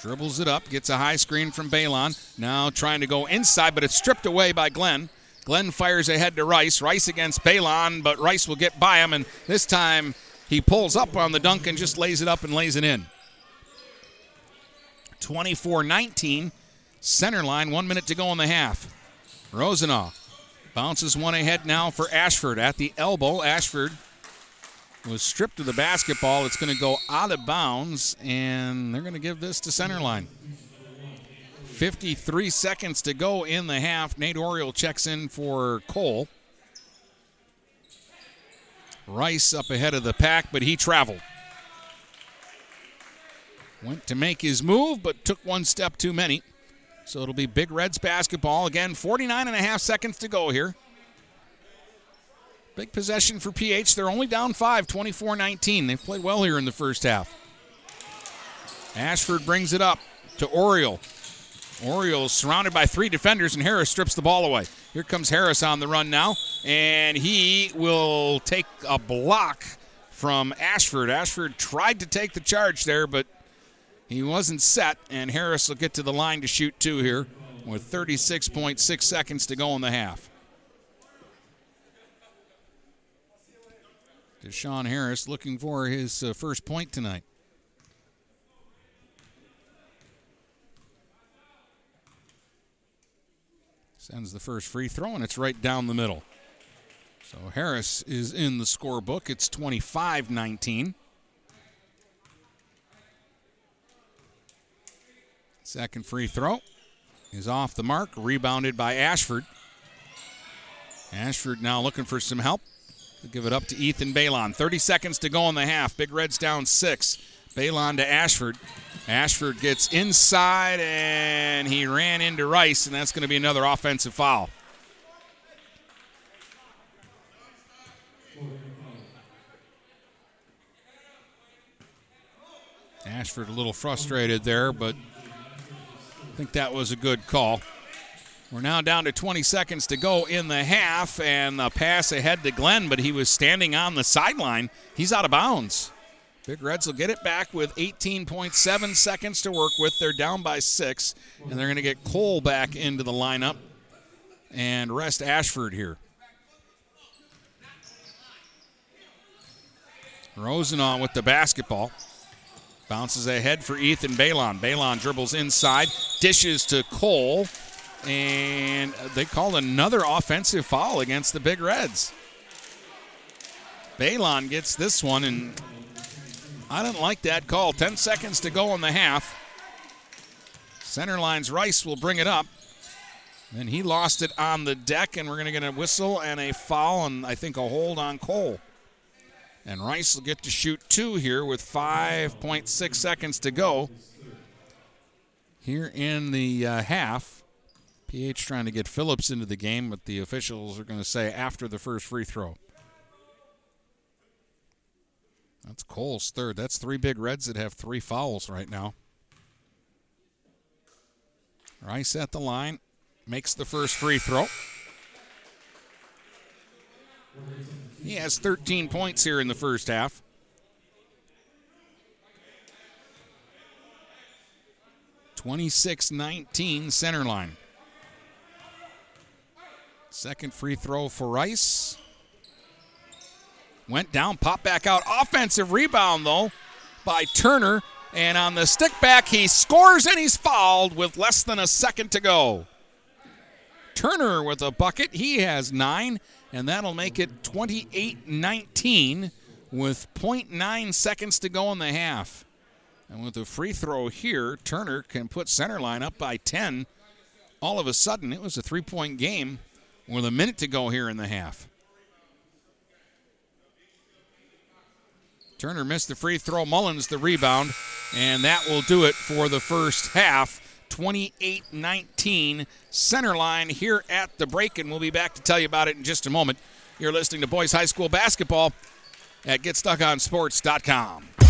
S5: Dribbles it up, gets a high screen from Balon. Now trying to go inside, but it's stripped away by Glenn. Glenn fires ahead to Rice. Rice against Balon, but Rice will get by him, and this time he pulls up on the dunk and just lays it up and lays it in. 24 19. Center line, one minute to go in the half. Rosenau bounces one ahead now for Ashford at the elbow. Ashford was stripped of the basketball. It's going to go out of bounds, and they're going to give this to center line. 53 seconds to go in the half. Nate Oriole checks in for Cole. Rice up ahead of the pack, but he traveled. Went to make his move, but took one step too many. So it'll be Big Reds basketball. Again, 49 and a half seconds to go here. Big possession for PH. They're only down five, 24 19. They've played well here in the first half. Ashford brings it up to Oriole. Orioles surrounded by three defenders, and Harris strips the ball away. Here comes Harris on the run now, and he will take a block from Ashford. Ashford tried to take the charge there, but he wasn't set, and Harris will get to the line to shoot two here with 36.6 seconds to go in the half. Deshaun Harris looking for his uh, first point tonight. Sends the first free throw, and it's right down the middle. So Harris is in the scorebook. It's 25 19. Second free throw is off the mark, rebounded by Ashford. Ashford now looking for some help. They'll give it up to Ethan Balon. 30 seconds to go in the half. Big Reds down six. Balon to Ashford. Ashford gets inside and he ran into Rice, and that's going to be another offensive foul. Ashford a little frustrated there, but I think that was a good call. We're now down to 20 seconds to go in the half, and the pass ahead to Glenn, but he was standing on the sideline. He's out of bounds. Big Reds will get it back with 18.7 seconds to work with. They're down by six, and they're going to get Cole back into the lineup and rest Ashford here. Rosenau with the basketball. Bounces ahead for Ethan Balon. Balon dribbles inside, dishes to Cole, and they called another offensive foul against the Big Reds. Balon gets this one, and I didn't like that call. 10 seconds to go in the half. Center lines Rice will bring it up. And he lost it on the deck, and we're going to get a whistle and a foul, and I think a hold on Cole. And Rice will get to shoot two here with 5.6 seconds to go here in the uh, half. PH trying to get Phillips into the game, but the officials are going to say after the first free throw. That's Cole's third. That's three big reds that have three fouls right now. Rice at the line, makes the first free throw. He has 13 points here in the first half. Twenty-six nineteen center line. Second free throw for Rice. Went down, popped back out. Offensive rebound, though, by Turner. And on the stick back, he scores and he's fouled with less than a second to go. Turner with a bucket. He has nine, and that'll make it 28 19 with 0.9 seconds to go in the half. And with a free throw here, Turner can put center line up by 10. All of a sudden, it was a three point game with a minute to go here in the half. Turner missed the free throw. Mullins the rebound, and that will do it for the first half. 28 19 center line here at the break, and we'll be back to tell you about it in just a moment. You're listening to Boys High School Basketball at GetStuckOnSports.com.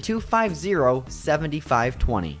S6: 250 7520.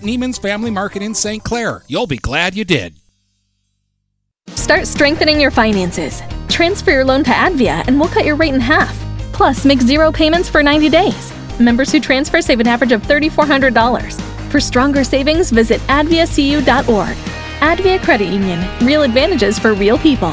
S5: Neiman's Family Market in St. Clair. You'll be glad you did.
S11: Start strengthening your finances. Transfer your loan to Advia and we'll cut your rate in half. Plus, make zero payments for 90 days. Members who transfer save an average of $3,400. For stronger savings, visit adviacu.org. Advia Credit Union. Real advantages for real people.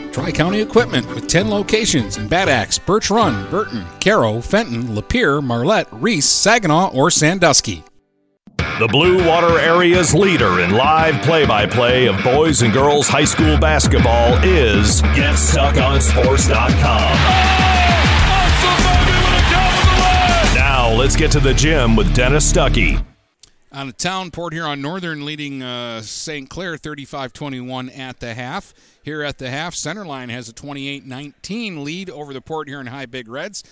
S5: Tri County Equipment with 10 locations in Bad Axe, Birch Run, Burton, Caro, Fenton, Lapeer, Marlette, Reese, Saginaw, or Sandusky.
S3: The Blue Water Area's leader in live play by play of boys and girls high school basketball is GetStuckOnSports.com. Now let's get to the gym with Dennis Stuckey.
S12: On a town, Port Huron Northern leading uh, St. Clair 35 21 at the half. Here at the half, Centerline has a 28 19 lead over the Port Huron High Big Reds.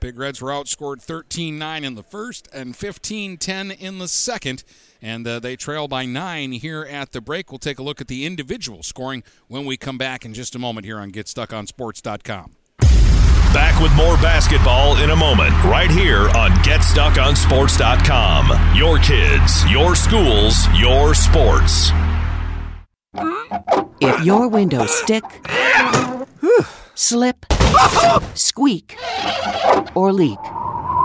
S12: Big Reds were outscored 13 9 in the first and 15 10 in the second, and uh, they trail by nine here at the break. We'll take a look at the individual scoring when we come back in just a moment here on GetStuckOnSports.com.
S3: Back with more basketball in a moment, right here on GetStuckOnSports.com. Your kids, your schools, your sports.
S8: If your windows stick, slip, squeak, or leak,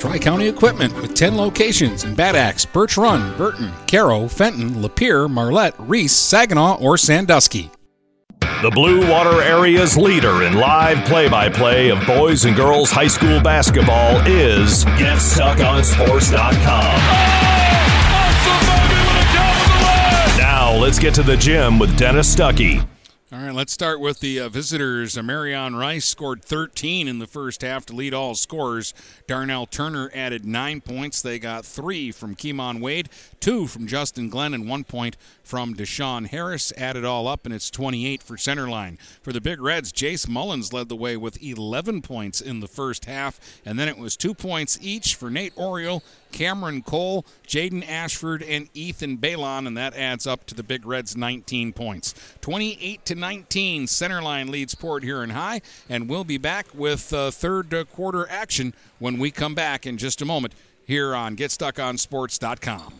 S5: Tri County Equipment with 10 locations in Bad Axe, Birch Run, Burton, Caro, Fenton, Lapeer, Marlette, Reese, Saginaw, or Sandusky.
S3: The Blue Water Area's leader in live play by play of boys and girls high school basketball is GetStuckOnSports.com. Now let's get to the gym with Dennis Stuckey.
S5: All right, let's start with the uh, visitors. Uh, Marion Rice scored 13 in the first half to lead all scorers. Darnell Turner added nine points. They got three from Keemon Wade, two from Justin Glenn, and one point from Deshaun Harris. Added it all up, and it's 28 for Centerline. For the Big Reds, Jace Mullins led the way with 11 points in the first half, and then it was two points each for Nate Oriole, Cameron Cole, Jaden Ashford, and Ethan Balon, and that adds up to the Big Reds 19 points. 28 to 19, Centerline leads Port Huron High, and we'll be back with uh, third uh, quarter action when we come back in just a moment here on GetStuckOnSports.com.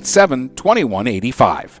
S10: 987 2185.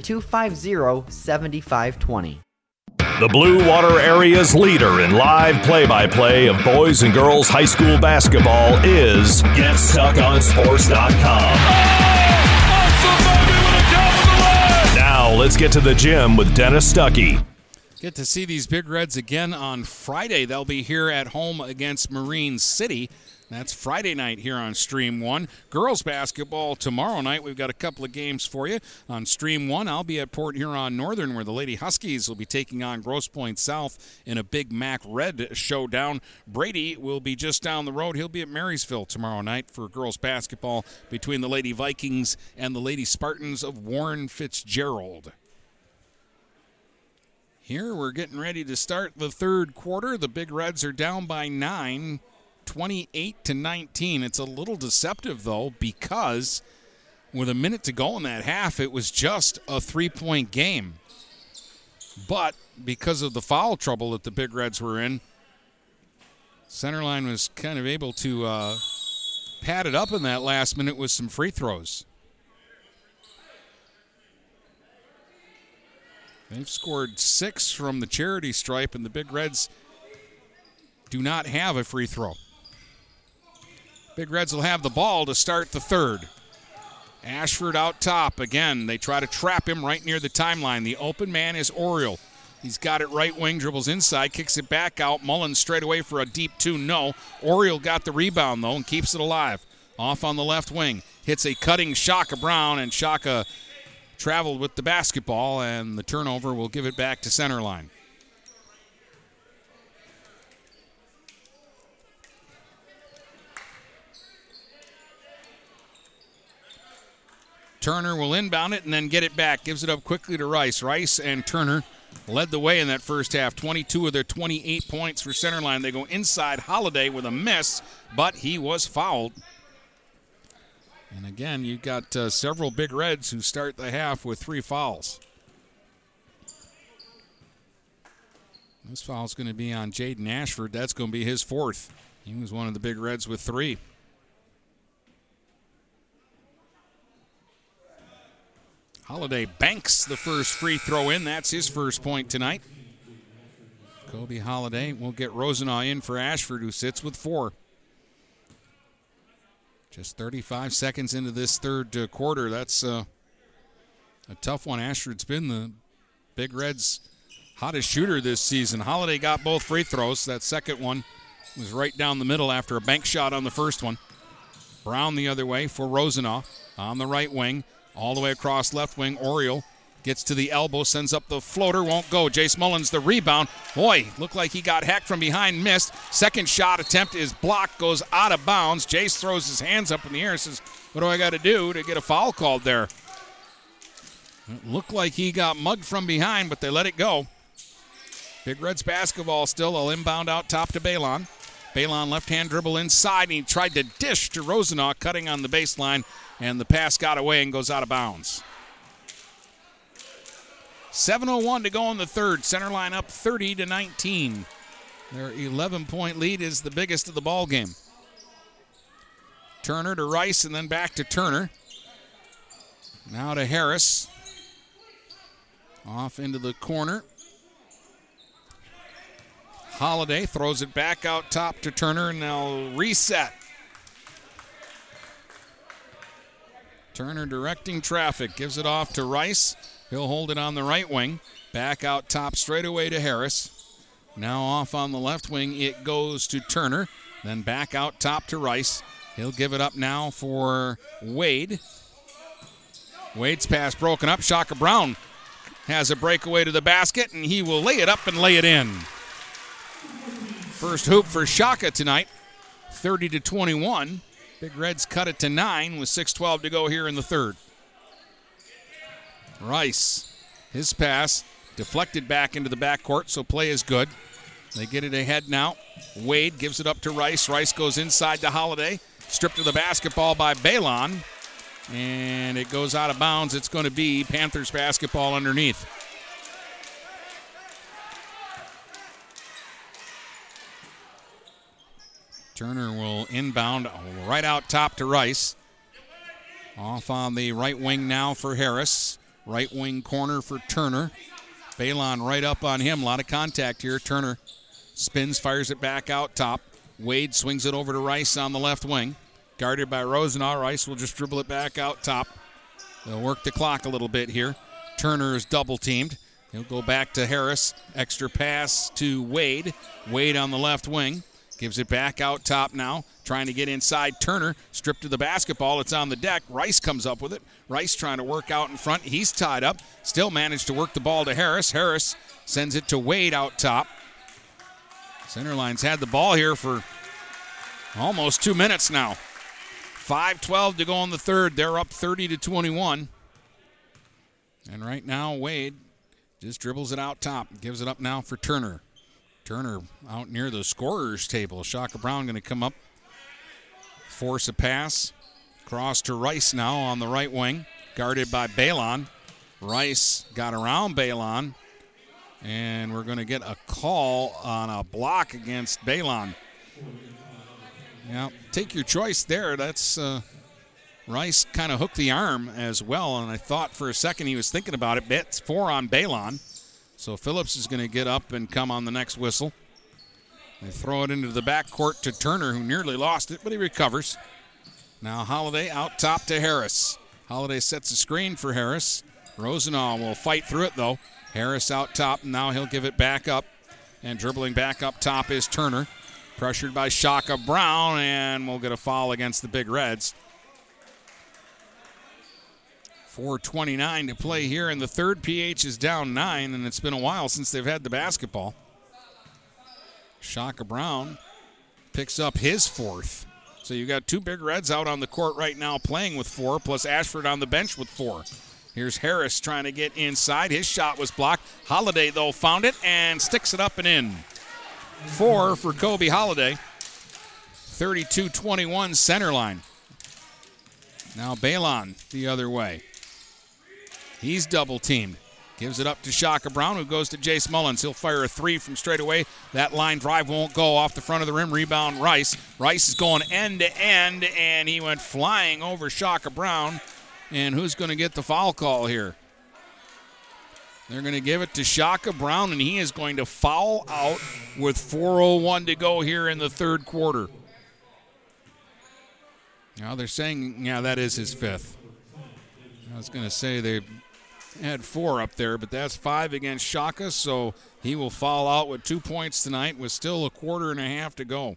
S6: 250 7520.
S3: The Blue Water Area's leader in live play by play of boys and girls high school basketball is GetStuckOnSports.com. Now let's get to the gym with Dennis Stuckey.
S5: Get to see these Big Reds again on Friday. They'll be here at home against Marine City. That's Friday night here on Stream 1. Girls basketball tomorrow night. We've got a couple of games for you on Stream 1. I'll be at Port Huron Northern where the Lady Huskies will be taking on Grosse Pointe South in a big MAC Red showdown. Brady will be just down the road. He'll be at Marysville tomorrow night for girls basketball between the Lady Vikings and the Lady Spartans of Warren Fitzgerald. Here we're getting ready to start the third quarter. The Big Reds are down by nine. 28 to 19. It's a little deceptive though because with a minute to go in that half, it was just a three-point game. But because of the foul trouble that the Big Reds were in, Centerline was kind of able to uh, pad it up in that last minute with some free throws. They've scored six from the charity stripe, and the Big Reds do not have a free throw. Big Reds will have the ball to start the third. Ashford out top. Again, they try to trap him right near the timeline. The open man is Oriole. He's got it right wing, dribbles inside, kicks it back out. Mullins straight away for a deep two. No. Oriole got the rebound, though, and keeps it alive. Off on the left wing. hits a cutting Shaka Brown, and Shaka traveled with the basketball, and the turnover will give it back to center line. Turner will inbound it and then get it back. Gives it up quickly to Rice. Rice and Turner led the way in that first half. 22 of their 28 points for Centerline. They go inside Holiday with a miss, but he was fouled. And again, you've got uh, several big Reds who start the half with three fouls. This foul is going to be on Jaden Ashford. That's going to be his fourth. He was one of the big Reds with three. Holiday banks the first free throw in. That's his first point tonight. Kobe Holiday will get Rosenau in for Ashford, who sits with four. Just 35 seconds into this third uh, quarter. That's uh, a tough one. Ashford's been the Big Reds' hottest shooter this season. Holiday got both free throws. That second one was right down the middle after a bank shot on the first one. Brown the other way for Rosenau on the right wing. All the way across left wing, Oriole gets to the elbow, sends up the floater, won't go. Jace Mullins the rebound. Boy, looked like he got hacked from behind, missed. Second shot attempt is blocked, goes out of bounds. Jace throws his hands up in the air and says, What do I got to do to get a foul called there? It looked like he got mugged from behind, but they let it go. Big Reds basketball still. They'll inbound out top to Balon. Balon left hand dribble inside, and he tried to dish to Rosenau, cutting on the baseline and the pass got away and goes out of bounds. 7:01 to go in the third. Center line up 30 to 19. Their 11-point lead is the biggest of the ball game. Turner to Rice and then back to Turner. Now to Harris. Off into the corner. Holiday throws it back out top to Turner and they'll reset. Turner directing traffic, gives it off to Rice. He'll hold it on the right wing. Back out top straight away to Harris. Now off on the left wing, it goes to Turner. Then back out top to Rice. He'll give it up now for Wade. Wade's pass broken up. Shaka Brown has a breakaway to the basket, and he will lay it up and lay it in. First hoop for Shaka tonight, 30 to 21. Big Reds cut it to nine with 6.12 to go here in the third. Rice, his pass deflected back into the backcourt, so play is good. They get it ahead now. Wade gives it up to Rice. Rice goes inside to Holiday. Stripped of the basketball by Balon. And it goes out of bounds. It's going to be Panthers basketball underneath. Turner will inbound right out top to Rice. Off on the right wing now for Harris. Right wing corner for Turner. Balon right up on him. A lot of contact here. Turner spins, fires it back out top. Wade swings it over to Rice on the left wing. Guarded by Rosenau. Rice will just dribble it back out top. They'll work the clock a little bit here. Turner is double teamed. He'll go back to Harris. Extra pass to Wade. Wade on the left wing. Gives it back out top now. Trying to get inside. Turner stripped to the basketball. It's on the deck. Rice comes up with it. Rice trying to work out in front. He's tied up. Still managed to work the ball to Harris. Harris sends it to Wade out top. Centerline's had the ball here for almost two minutes now. 5-12 to go in the third. They're up 30 to 21. And right now, Wade just dribbles it out top. Gives it up now for Turner. Turner out near the scorer's table. Shaka Brown going to come up, force a pass. Cross to Rice now on the right wing, guarded by Balon. Rice got around Balon, and we're going to get a call on a block against Balon. Yeah, take your choice there. That's uh, Rice kind of hooked the arm as well, and I thought for a second he was thinking about it. It's four on Balon. So Phillips is going to get up and come on the next whistle. They throw it into the backcourt to Turner, who nearly lost it, but he recovers. Now Holiday out top to Harris. Holiday sets a screen for Harris. Rosenau will fight through it, though. Harris out top, and now he'll give it back up. And dribbling back up top is Turner. Pressured by Shaka Brown, and we'll get a foul against the Big Reds. 4.29 to play here in the third. PH is down nine, and it's been a while since they've had the basketball. Shaka Brown picks up his fourth. So you got two big reds out on the court right now playing with four, plus Ashford on the bench with four. Here's Harris trying to get inside. His shot was blocked. Holiday, though, found it and sticks it up and in. Four for Kobe Holiday. 32 21 center line. Now Balon the other way. He's double teamed. Gives it up to Shaka Brown, who goes to Jace Mullins. He'll fire a three from straight away. That line drive won't go off the front of the rim. Rebound Rice. Rice is going end to end, and he went flying over Shaka Brown. And who's going to get the foul call here? They're going to give it to Shaka Brown, and he is going to foul out with 4.01 to go here in the third quarter. Now they're saying, yeah, that is his fifth. I was going to say they had four up there, but that's five against Shaka, so he will fall out with two points tonight with still a quarter and a half to go.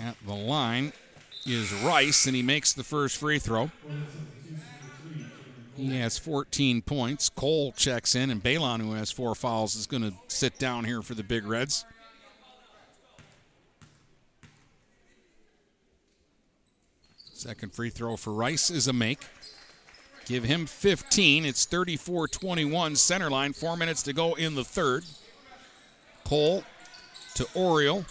S5: At the line is Rice, and he makes the first free throw. He has 14 points. Cole checks in, and Balon, who has four fouls, is going to sit down here for the Big Reds. Second free throw for Rice is a make. Give him 15. It's 34 21 center line. Four minutes to go in the third. Cole to Oriole.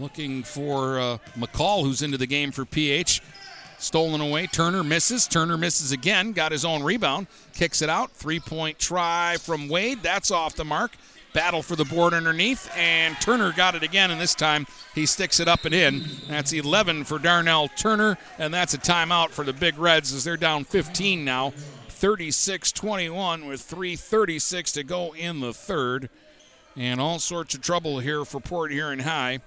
S5: Looking for uh, McCall, who's into the game for PH. Stolen away. Turner misses. Turner misses again. Got his own rebound. Kicks it out. Three point try from Wade. That's off the mark. Battle for the board underneath. And Turner got it again. And this time he sticks it up and in. That's 11 for Darnell Turner. And that's a timeout for the Big Reds as they're down 15 now. 36 21 with 3.36 to go in the third. And all sorts of trouble here for Port Huron High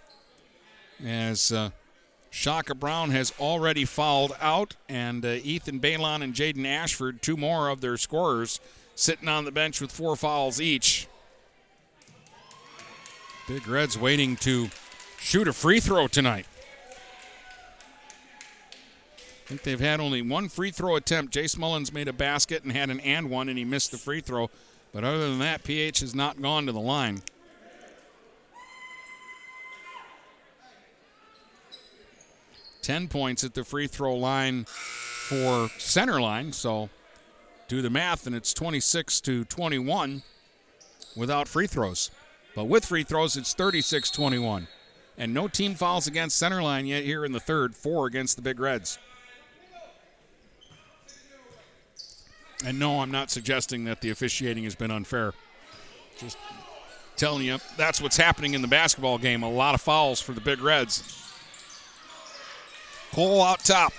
S5: as uh, Shaka Brown has already fouled out, and uh, Ethan Balon and Jaden Ashford, two more of their scorers, sitting on the bench with four fouls each. Big Reds waiting to shoot a free throw tonight. I think they've had only one free throw attempt. Jace Mullins made a basket and had an and one, and he missed the free throw. But other than that, PH has not gone to the line. 10 points at the free throw line for center line. So do the math, and it's 26 to 21 without free throws. But with free throws, it's 36 21. And no team fouls against center line yet here in the third, four against the Big Reds. And no, I'm not suggesting that the officiating has been unfair. Just telling you that's what's happening in the basketball game. A lot of fouls for the Big Reds. Cole out top.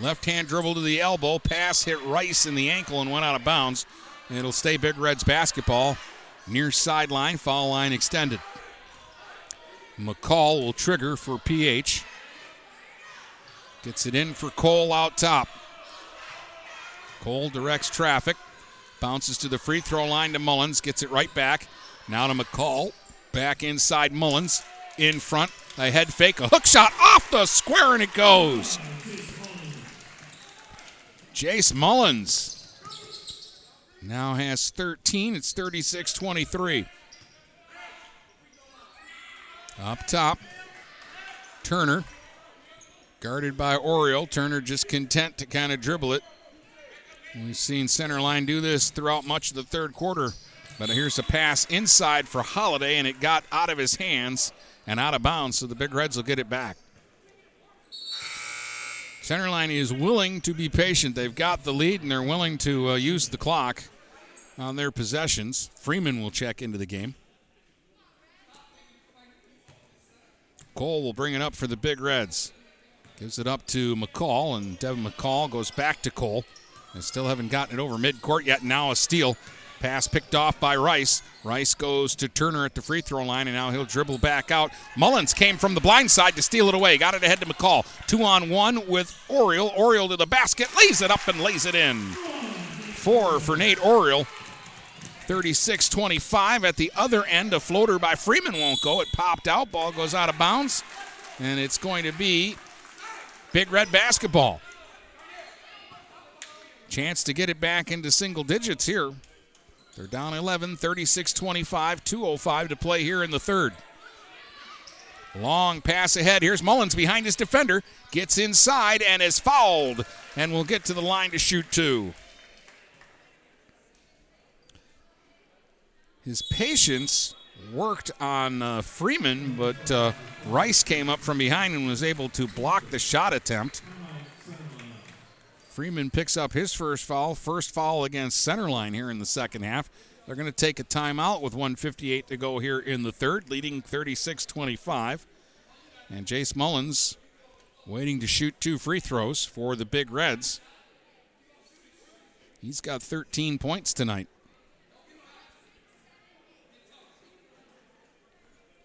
S5: Left hand dribble to the elbow. Pass hit Rice in the ankle and went out of bounds. It'll stay Big Reds basketball. Near sideline, foul line extended. McCall will trigger for PH. Gets it in for Cole out top. Cole directs traffic. Bounces to the free throw line to Mullins. Gets it right back. Now to McCall. Back inside Mullins. In front. A head fake. A hook shot off the square and it goes. Jace Mullins now has 13. It's 36 23. Up top, Turner. Guarded by Oriole. Turner just content to kind of dribble it. We've seen center line do this throughout much of the third quarter. But here's a pass inside for Holiday, and it got out of his hands and out of bounds, so the Big Reds will get it back. Centerline is willing to be patient. They've got the lead, and they're willing to uh, use the clock on their possessions. Freeman will check into the game. Cole will bring it up for the Big Reds. Gives it up to McCall, and Devin McCall goes back to Cole. They still haven't gotten it over midcourt yet. Now a steal. Pass picked off by Rice. Rice goes to Turner at the free throw line, and now he'll dribble back out. Mullins came from the blind side to steal it away. Got it ahead to McCall. Two on one with Oriole. Oriole to the basket, lays it up and lays it in. Four for Nate Oriole. 36 25 at the other end. A floater by Freeman won't go. It popped out. Ball goes out of bounds. And it's going to be Big Red basketball. Chance to get it back into single digits here. They're down 11, 36 25, 205 to play here in the third. Long pass ahead. Here's Mullins behind his defender. Gets inside and is fouled and will get to the line to shoot two. His patience worked on uh, Freeman, but uh, Rice came up from behind and was able to block the shot attempt. Freeman picks up his first foul, first foul against Centerline here in the second half. They're going to take a timeout with 158 to go here in the third, leading 36 25. And Jace Mullins waiting to shoot two free throws for the Big Reds. He's got 13 points tonight.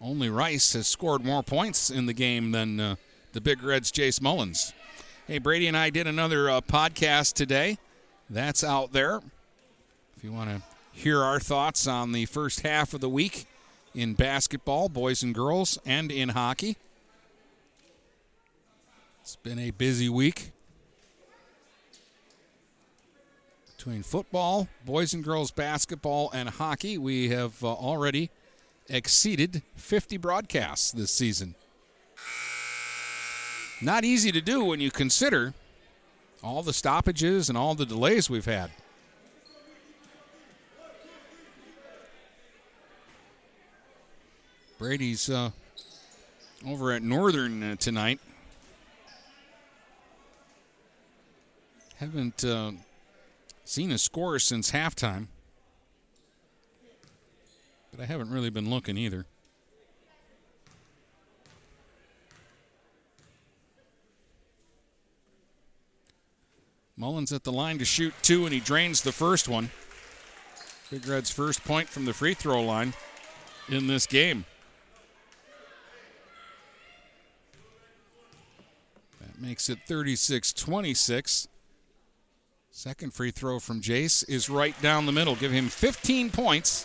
S5: Only Rice has scored more points in the game than uh, the Big Reds' Jace Mullins. Hey, Brady and I did another uh, podcast today. That's out there. If you want to hear our thoughts on the first half of the week in basketball, boys and girls, and in hockey. It's been a busy week. Between football, boys and girls basketball, and hockey, we have uh, already exceeded 50 broadcasts this season. Not easy to do when you consider all the stoppages and all the delays we've had. Brady's uh, over at Northern uh, tonight. Haven't uh, seen a score since halftime, but I haven't really been looking either. Mullins at the line to shoot two, and he drains the first one. Big Red's first point from the free throw line in this game. That makes it 36 26. Second free throw from Jace is right down the middle. Give him 15 points.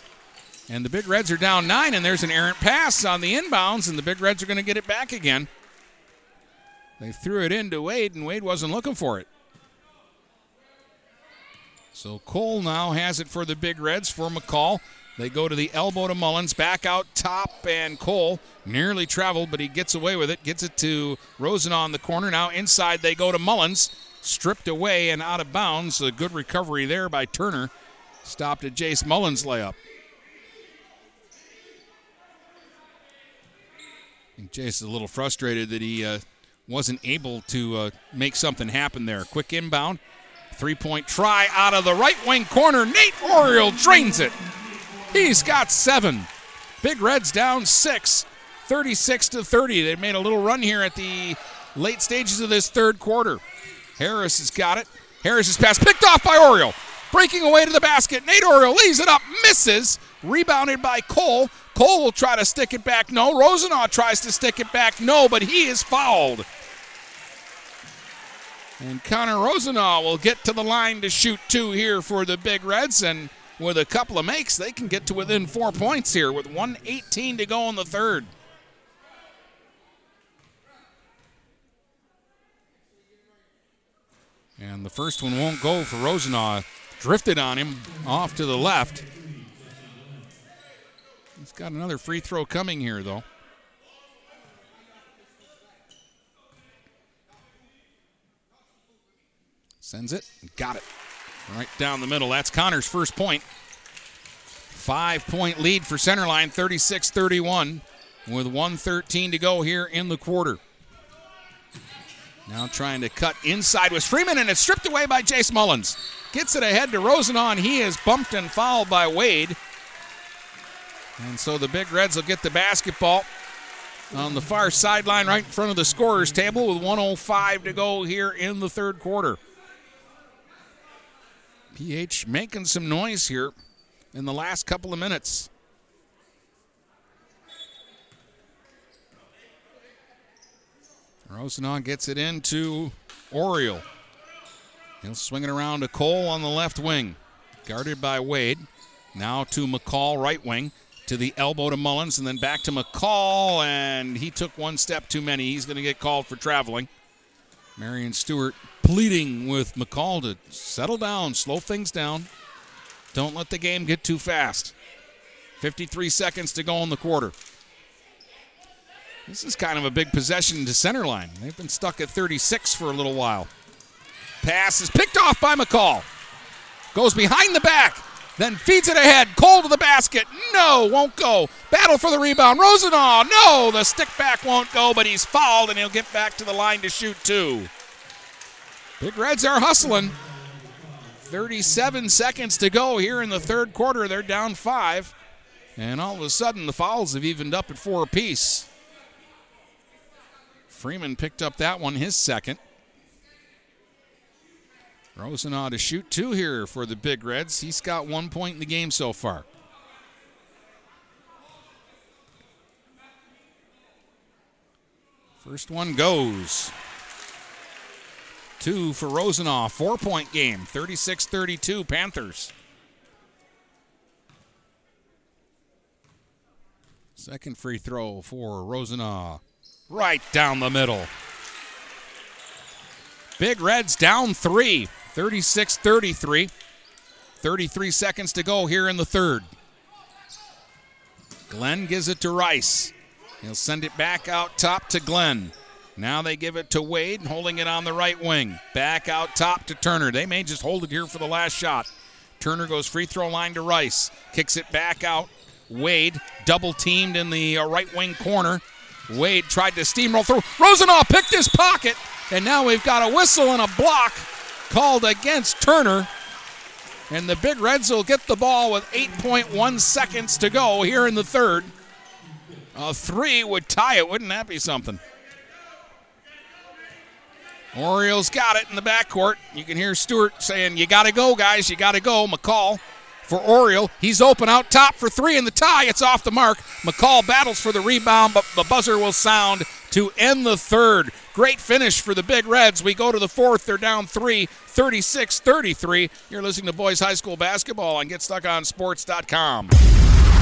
S5: And the Big Reds are down nine, and there's an errant pass on the inbounds, and the Big Reds are going to get it back again. They threw it into Wade, and Wade wasn't looking for it. So Cole now has it for the Big Reds for McCall. They go to the elbow to Mullins, back out top, and Cole nearly traveled, but he gets away with it. Gets it to Rosen on the corner. Now inside they go to Mullins, stripped away and out of bounds. A good recovery there by Turner. Stopped at Jace Mullins' layup. Think Jace is a little frustrated that he uh, wasn't able to uh, make something happen there. Quick inbound. Three point try out of the right wing corner. Nate Oriole drains it. He's got seven. Big Reds down six, 36 to 30. They made a little run here at the late stages of this third quarter. Harris has got it. Harris's pass picked off by Oriole. Breaking away to the basket. Nate Oriole leaves it up, misses. Rebounded by Cole. Cole will try to stick it back. No. Rosenau tries to stick it back. No, but he is fouled. And Connor Rosenau will get to the line to shoot two here for the Big Reds. And with a couple of makes, they can get to within four points here with 118 to go in the third. And the first one won't go for Rosenau. Drifted on him off to the left. He's got another free throw coming here, though. Sends it. Got it. Right down the middle. That's Connor's first point. Five point lead for Centerline, 36 31, with 113 to go here in the quarter. Now trying to cut inside was Freeman, and it's stripped away by Jace Mullins. Gets it ahead to Rosenau. He is bumped and fouled by Wade. And so the Big Reds will get the basketball on the far sideline right in front of the scorer's table with 105 to go here in the third quarter. PH making some noise here in the last couple of minutes. Rosenau gets it into Oriole. He'll swing it around to Cole on the left wing. Guarded by Wade. Now to McCall, right wing. To the elbow to Mullins, and then back to McCall, and he took one step too many. He's going to get called for traveling. Marion Stewart pleading with McCall to settle down, slow things down. Don't let the game get too fast. 53 seconds to go in the quarter. This is kind of a big possession to center line. They've been stuck at 36 for a little while. Pass is picked off by McCall. Goes behind the back, then feeds it ahead. Cole to the basket. No, won't go. Battle for the rebound. Rosenau. No, the stick back won't go, but he's fouled and he'll get back to the line to shoot two. Big Reds are hustling. 37 seconds to go here in the third quarter. They're down five. And all of a sudden, the fouls have evened up at four apiece. Freeman picked up that one, his second. Rosenau to shoot two here for the Big Reds. He's got one point in the game so far. First one goes. Two for Rosenau. Four point game. 36 32 Panthers. Second free throw for Rosenau. Right down the middle. Big Reds down three. 36 33. 33 seconds to go here in the third. Glenn gives it to Rice. He'll send it back out top to Glenn. Now they give it to Wade, holding it on the right wing. Back out top to Turner. They may just hold it here for the last shot. Turner goes free throw line to Rice. Kicks it back out. Wade double teamed in the uh, right wing corner. Wade tried to steamroll through. Rosenau picked his pocket. And now we've got a whistle and a block called against Turner. And the Big Reds will get the ball with 8.1 seconds to go here in the third. A three would tie it. Wouldn't that be something? Orioles got it in the backcourt. You can hear Stewart saying, You got to go, guys. You got to go. McCall for Oriole. He's open out top for three in the tie. It's off the mark. McCall battles for the rebound, but the buzzer will sound to end the third. Great finish for the Big Reds. We go to the fourth. They're down three, 36 33. You're listening to Boys High School Basketball and get stuck on GetStuckOnSports.com.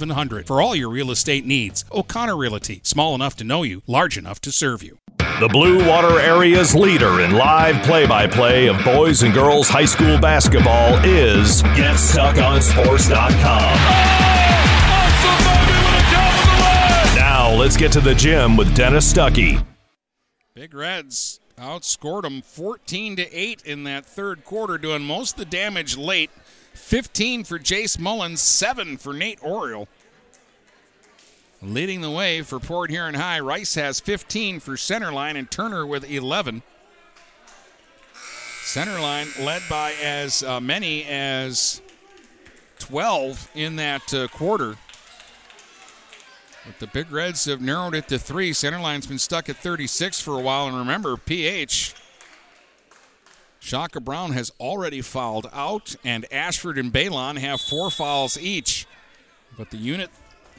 S5: 8700 for all your real estate needs. O'Connor Realty, small enough to know you, large enough to serve you.
S3: The Blue Water Area's leader in live play by play of boys and girls high school basketball is GetStuckOnSports.com. Now let's get to the gym with Dennis Stuckey.
S5: Big Reds outscored them 14 to 8 in that third quarter, doing most of the damage late. 15 for Jace Mullins, 7 for Nate Oriole. Leading the way for Port Huron High, Rice has 15 for Centerline and Turner with 11. Centerline led by as uh, many as 12 in that uh, quarter. But the Big Reds have narrowed it to three. Centerline's been stuck at 36 for a while. And remember, PH, Shaka Brown has already fouled out, and Ashford and Balon have four fouls each. But the unit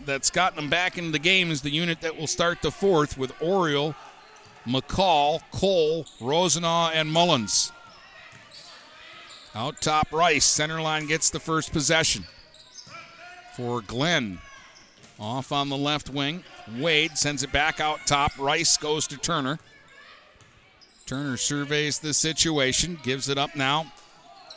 S5: that's gotten them back into the game is the unit that will start the fourth with Oriole, McCall, Cole, Rosenau, and Mullins. Out top, Rice. Center line gets the first possession for Glenn. Off on the left wing. Wade sends it back out top. Rice goes to Turner. Turner surveys the situation, gives it up now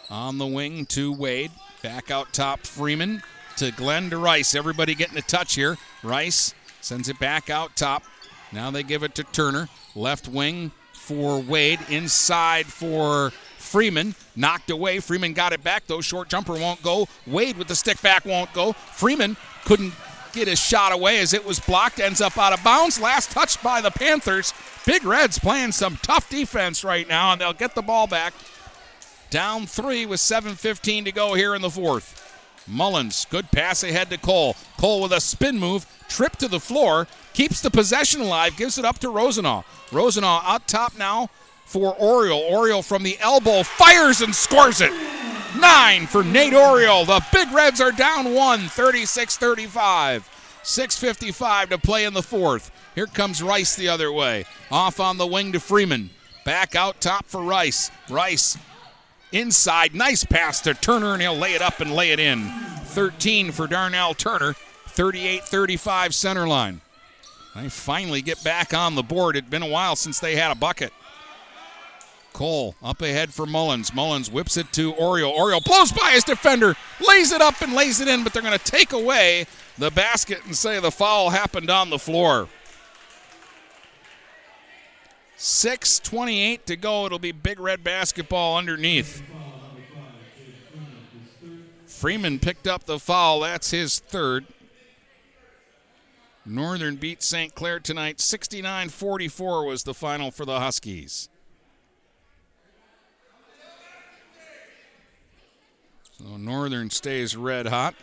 S5: on the wing to Wade. Back out top, Freeman to Glenn to Rice. Everybody getting a touch here. Rice sends it back out top. Now they give it to Turner. Left wing for Wade. Inside for Freeman. Knocked away. Freeman got it back, though. Short jumper won't go. Wade with the stick back won't go. Freeman couldn't get his shot away as it was blocked. Ends up out of bounds. Last touch by the Panthers. Big Reds playing some tough defense right now, and they'll get the ball back. Down three with 7.15 to go here in the fourth. Mullins, good pass ahead to Cole. Cole with a spin move, trip to the floor, keeps the possession alive, gives it up to Rosenau. Rosenau out top now for Oriole. Oriole from the elbow fires and scores it. Nine for Nate Oriole. The Big Reds are down one, 36 35. 6.55 to play in the fourth. Here comes Rice the other way. Off on the wing to Freeman. Back out top for Rice. Rice inside. Nice pass to Turner, and he'll lay it up and lay it in. 13 for Darnell Turner. 38 35 center line. They finally get back on the board. It'd been a while since they had a bucket. Cole up ahead for Mullins. Mullins whips it to Oriole. Oriole blows by his defender, lays it up and lays it in, but they're going to take away the basket and say the foul happened on the floor. 6.28 to go. It'll be Big Red basketball underneath. Freeman picked up the foul. That's his third. Northern beat St. Clair tonight. 69 44 was the final for the Huskies. So Northern stays red hot.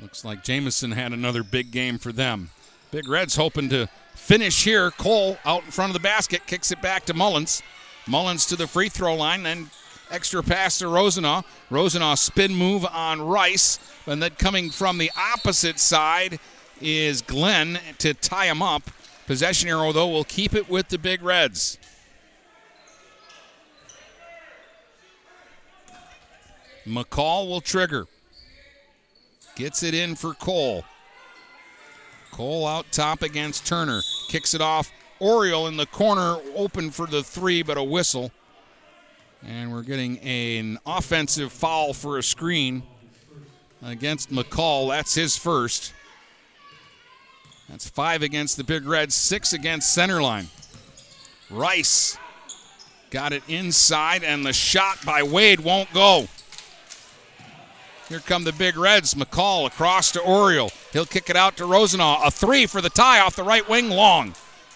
S5: Looks like Jamison had another big game for them. Big Reds hoping to finish here. Cole out in front of the basket, kicks it back to Mullins. Mullins to the free throw line, then extra pass to Rosenau. Rosenau spin move on Rice, and then coming from the opposite side is Glenn to tie him up. Possession arrow, though, will keep it with the Big Reds. McCall will trigger. Gets it in for Cole. Cole out top against Turner. Kicks it off. Oriole in the corner, open for the three, but a whistle. And we're getting an offensive foul for a screen against McCall. That's his first. That's five against the Big Red, six against Centerline. Rice got it inside, and the shot by Wade won't go. Here come the Big Reds. McCall across to Oriole. He'll kick it out to Rosenau. A three for the tie off the right wing, long.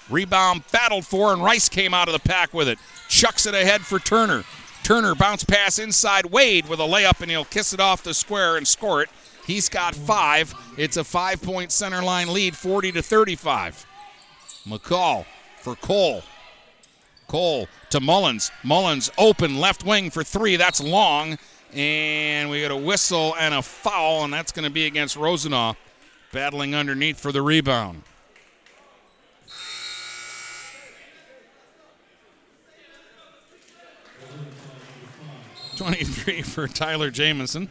S5: Rebound battled for, and Rice came out of the pack with it. Chucks it ahead for Turner. Turner bounce pass inside Wade with a layup, and he'll kiss it off the square and score it. He's got five. It's a five point center line lead, 40 to 35. McCall for Cole. Cole to Mullins. Mullins open left wing for three. That's long. And we got a whistle and a foul, and that's going to be against Rosenau, battling underneath for the rebound. Twenty-three for Tyler Jamison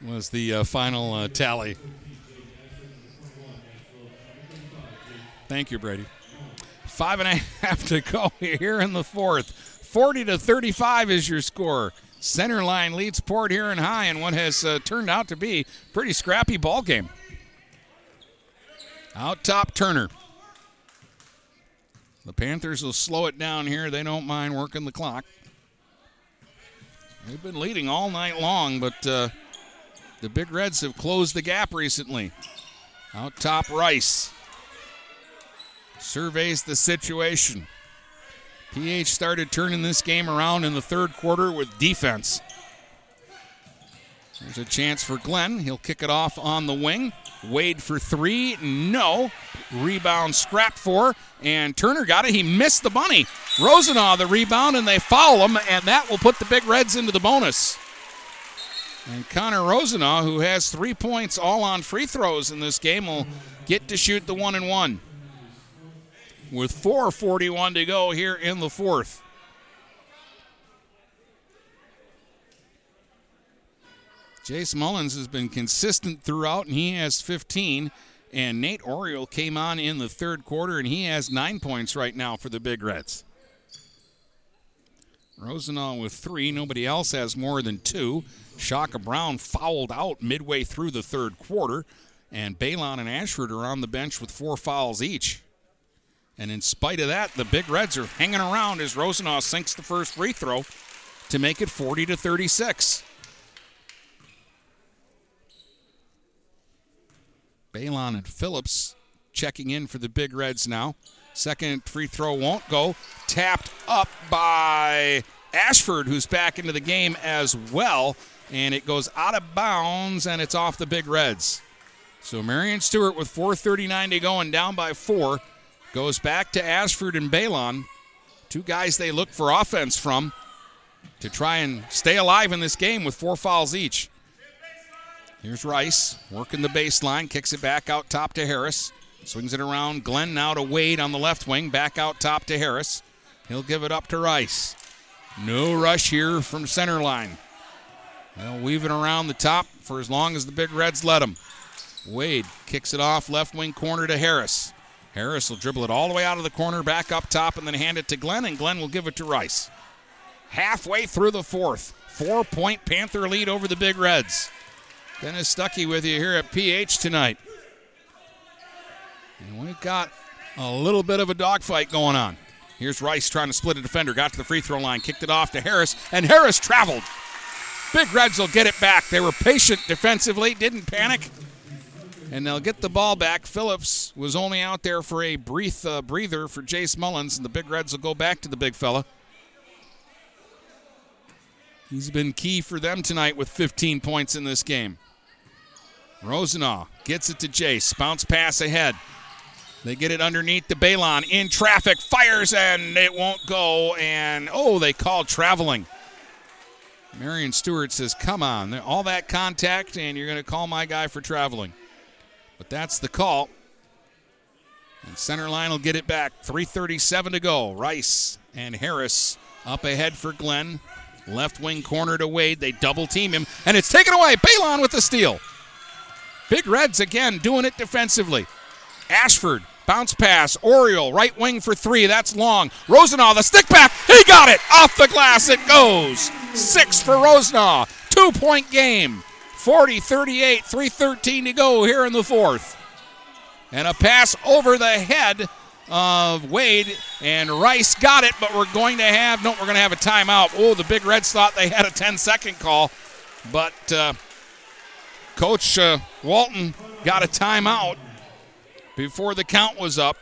S5: was the uh, final uh, tally. Thank you, Brady. Five and a half to go here in the fourth. 40 to 35 is your score. Center line leads Port Huron High in what has uh, turned out to be pretty scrappy ball game. Out top, Turner. The Panthers will slow it down here. They don't mind working the clock. They've been leading all night long, but uh, the Big Reds have closed the gap recently. Out top, Rice surveys the situation. PH started turning this game around in the third quarter with defense. There's a chance for Glenn. He'll kick it off on the wing. Wade for three. No. Rebound scrap for. And Turner got it. He missed the bunny. Rosenau the rebound, and they foul him, and that will put the Big Reds into the bonus. And Connor Rosenau, who has three points all on free throws in this game, will get to shoot the one and one with 4.41 to go here in the fourth. Jace Mullins has been consistent throughout, and he has 15. And Nate Oriole came on in the third quarter, and he has nine points right now for the Big Reds. Rosenau with three. Nobody else has more than two. Shaka Brown fouled out midway through the third quarter, and Balon and Ashford are on the bench with four fouls each. And in spite of that, the Big Reds are hanging around as Rosenau sinks the first free throw to make it 40 to 36. Balon and Phillips checking in for the Big Reds now. Second free throw won't go. Tapped up by Ashford, who's back into the game as well. And it goes out of bounds and it's off the Big Reds. So Marion Stewart with 4.39 to go and down by four goes back to Ashford and Balon. Two guys they look for offense from to try and stay alive in this game with four fouls each. Here's Rice working the baseline, kicks it back out top to Harris. Swings it around. Glenn now to Wade on the left wing, back out top to Harris. He'll give it up to Rice. No rush here from center line. They'll weave it around the top for as long as the Big Reds let him. Wade kicks it off left wing corner to Harris. Harris will dribble it all the way out of the corner, back up top, and then hand it to Glenn, and Glenn will give it to Rice. Halfway through the fourth, four point Panther lead over the Big Reds. Dennis Stuckey with you here at PH tonight. And we've got a little bit of a dogfight going on. Here's Rice trying to split a defender, got to the free throw line, kicked it off to Harris, and Harris traveled. Big Reds will get it back. They were patient defensively, didn't panic, and they'll get the ball back. Phillips was only out there for a brief uh, breather for Jace Mullins, and the Big Reds will go back to the big fella. He's been key for them tonight with 15 points in this game. Rosenau gets it to Jace. Bounce pass ahead. They get it underneath the Balon in traffic, fires, and it won't go. And oh, they call traveling. Marion Stewart says, Come on, all that contact, and you're going to call my guy for traveling. But that's the call. And center line will get it back. 3.37 to go. Rice and Harris up ahead for Glenn. Left wing corner to Wade. They double team him, and it's taken away. Balon with the steal. Big Reds again doing it defensively. Ashford, bounce pass. Oriole, right wing for three. That's long. Rosenau, the stick back. He got it. Off the glass it goes. Six for Rosenau. Two point game. 40 38, 313 to go here in the fourth. And a pass over the head of Wade, and Rice got it, but we're going to have, no, we're going to have a timeout. Oh, the Big Reds thought they had a 10 second call, but uh, Coach uh, Walton got a timeout before the count was up,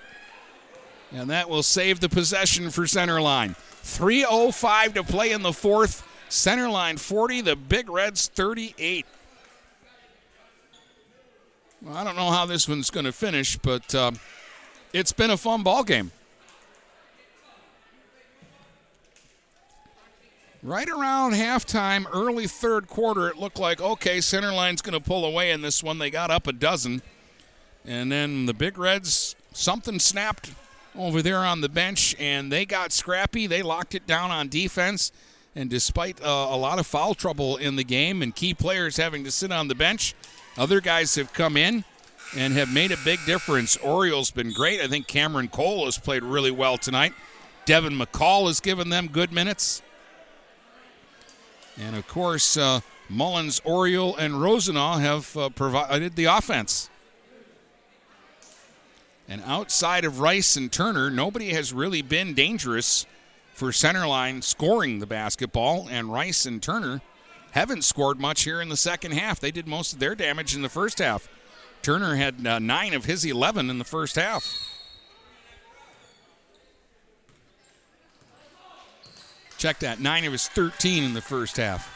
S5: and that will save the possession for center line. 3.05 to play in the fourth. Center line 40, the Big Reds 38. Well, I don't know how this one's going to finish, but uh, it's been a fun ball game. Right around halftime, early third quarter, it looked like okay, center line's going to pull away in this one. They got up a dozen, and then the Big Reds something snapped over there on the bench, and they got scrappy. They locked it down on defense, and despite uh, a lot of foul trouble in the game and key players having to sit on the bench, other guys have come in and have made a big difference. Orioles been great. I think Cameron Cole has played really well tonight. Devin McCall has given them good minutes. And of course, uh, Mullins, Oriole, and Rosenau have uh, provided the offense. And outside of Rice and Turner, nobody has really been dangerous for centerline scoring the basketball. And Rice and Turner haven't scored much here in the second half. They did most of their damage in the first half. Turner had uh, nine of his 11 in the first half. Check that. Nine of his 13 in the first half.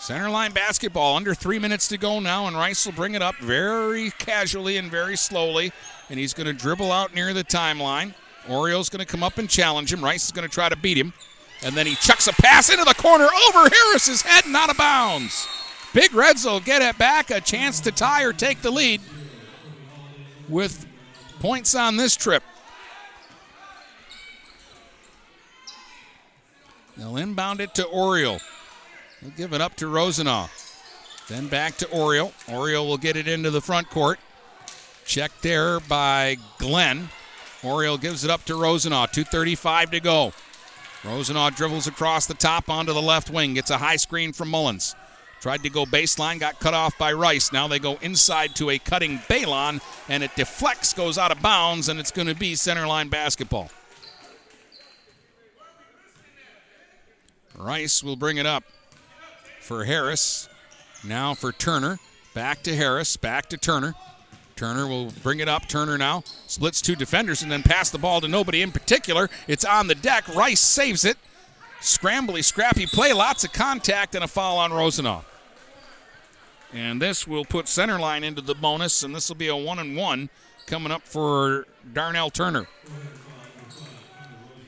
S5: Center line basketball. Under three minutes to go now, and Rice will bring it up very casually and very slowly. And he's going to dribble out near the timeline. Oriole's going to come up and challenge him. Rice is going to try to beat him. And then he chucks a pass into the corner over Harris's head and out of bounds. Big Reds will get it back, a chance to tie or take the lead with points on this trip. They'll inbound it to Oriole. They'll give it up to Rosenau. Then back to Oriole. Oriole will get it into the front court. Checked there by Glenn. Oriole gives it up to Rosenau. 2.35 to go. Rosenau dribbles across the top onto the left wing. Gets a high screen from Mullins. Tried to go baseline, got cut off by Rice. Now they go inside to a cutting Balon, and it deflects, goes out of bounds, and it's going to be centerline basketball. Rice will bring it up for Harris. Now for Turner. Back to Harris. Back to Turner. Turner will bring it up. Turner now splits two defenders and then pass the ball to nobody in particular. It's on the deck. Rice saves it. scrambly, scrappy play, lots of contact, and a foul on Rosenau. And this will put center line into the bonus, and this will be a one and one coming up for Darnell Turner.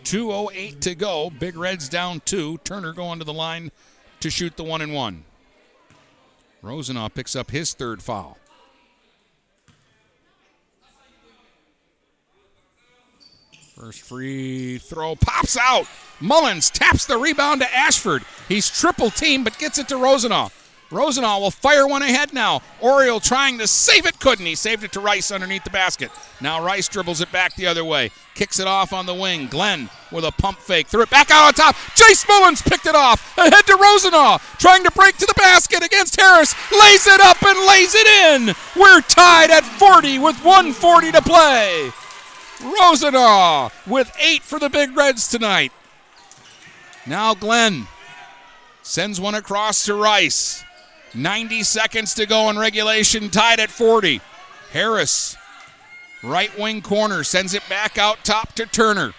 S5: 2.08 to go. Big Reds down two. Turner going to the line to shoot the one and one. Rosenau picks up his third foul. First free throw pops out. Mullins taps the rebound to Ashford. He's triple team, but gets it to Rosenau. Rosenau will fire one ahead now. Oriole trying to save it, couldn't he? Saved it to Rice underneath the basket. Now Rice dribbles it back the other way. Kicks it off on the wing. Glenn with a pump fake. Threw it back out on top. Jace Mullins picked it off. Ahead to Rosenau. Trying to break to the basket against Harris. Lays it up and lays it in. We're tied at 40 with 140 to play. Rosenau with eight for the Big Reds tonight. Now Glenn sends one across to Rice. 90 seconds to go in regulation, tied at 40. Harris, right wing corner, sends it back out top to Turner.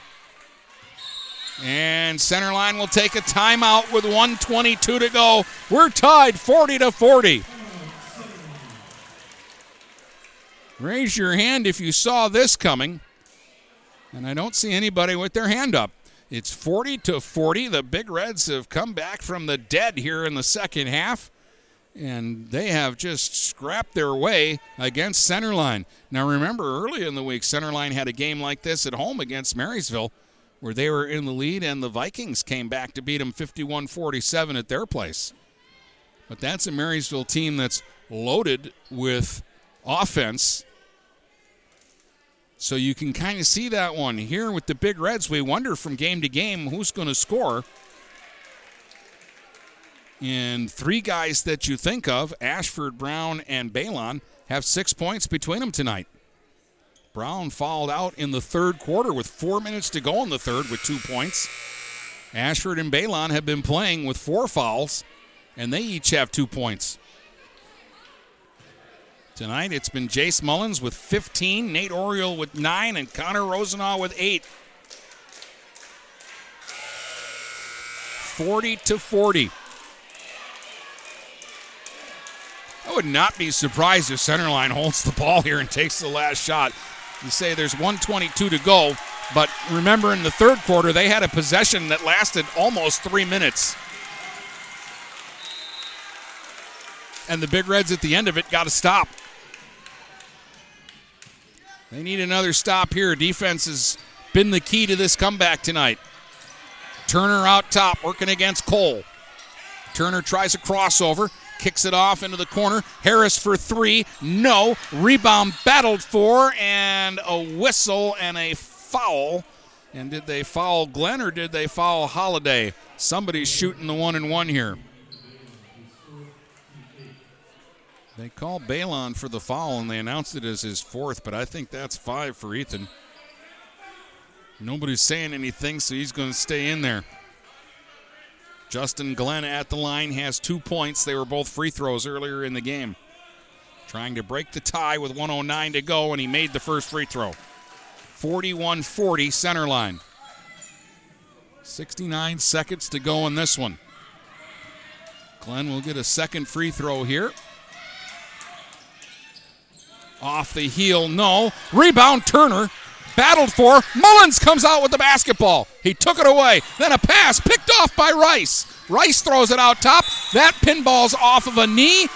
S5: And center line will take a timeout with 122 to go. We're tied 40 to 40. Raise your hand if you saw this coming. And I don't see anybody with their hand up. It's 40 to 40. The Big Reds have come back from the dead here in the second half and they have just scrapped their way against Centerline. Now, remember, early in the week, Centerline had a game like this at home against Marysville, where they were in the lead, and the Vikings came back to beat them 51 47 at their place. But that's a Marysville team that's loaded with offense. So you can kind of see that one. Here with the Big Reds, we wonder from game to game who's going to score. And three guys that you think of, Ashford, Brown, and Balon, have six points between them tonight. Brown fouled out in the third quarter with four minutes to go in the third with two points. Ashford and Balon have been playing with four fouls, and they each have two points. Tonight it's been Jace Mullins with 15, Nate Oriole with nine, and Connor Rosenau with eight. 40 to 40. I would not be surprised if Centerline holds the ball here and takes the last shot. You say there's 122 to go, but remember in the third quarter, they had a possession that lasted almost three minutes. And the Big Reds at the end of it got to stop. They need another stop here. Defense has been the key to this comeback tonight. Turner out top, working against Cole. Turner tries a crossover kicks it off into the corner. Harris for three. No. Rebound battled for, and a whistle and a foul. And did they foul Glenn or did they foul Holiday? Somebody's shooting the one and one here. They call Balon for the foul and they announced it as his fourth, but I think that's five for Ethan. Nobody's saying anything, so he's going to stay in there. Justin Glenn at the line has two points. They were both free throws earlier in the game. Trying to break the tie with 109 to go, and he made the first free throw. 41 40 center line. 69 seconds to go in this one. Glenn will get a second free throw here. Off the heel, no. Rebound, Turner. Battled for. Mullins comes out with the basketball. He took it away. Then a pass picked off by Rice. Rice throws it out top. That pinball's off of a knee.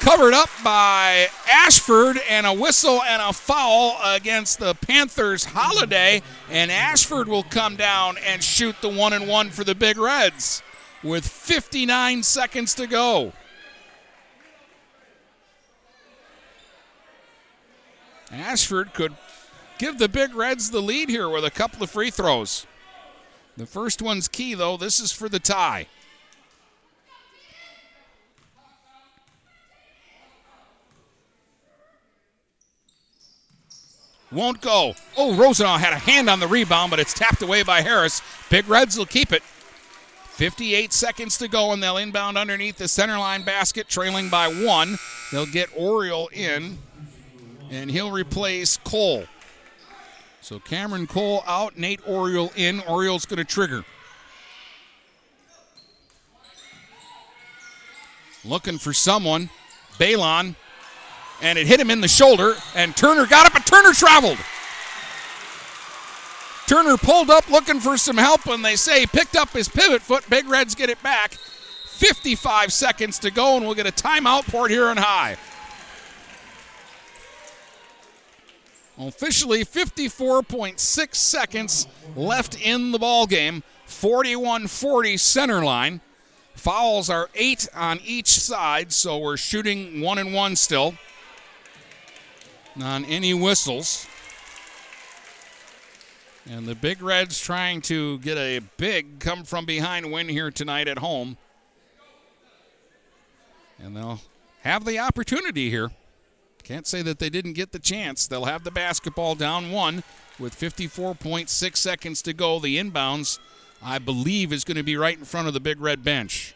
S5: Covered up by Ashford and a whistle and a foul against the Panthers Holiday. And Ashford will come down and shoot the one and one for the Big Reds with 59 seconds to go. Ashford could give the Big Reds the lead here with a couple of free throws. The first one's key, though. This is for the tie. Won't go. Oh, Rosenau had a hand on the rebound, but it's tapped away by Harris. Big Reds will keep it. 58 seconds to go, and they'll inbound underneath the center line basket, trailing by one. They'll get Oriole in, and he'll replace Cole. So Cameron Cole out, Nate Oriole in. Oriole's going to trigger. Looking for someone. Balon. And it hit him in the shoulder. And Turner got up, but Turner traveled. Turner pulled up looking for some help, and they say picked up his pivot foot. Big Reds get it back. 55 seconds to go, and we'll get a timeout Port Huron High. Officially 54.6 seconds left in the ball game. 41-40 center line. Fouls are eight on each side, so we're shooting one and one still. On any whistles. And the Big Reds trying to get a big come from behind win here tonight at home. And they'll have the opportunity here. Can't say that they didn't get the chance. They'll have the basketball down one with 54.6 seconds to go. The inbounds, I believe, is going to be right in front of the Big Red bench.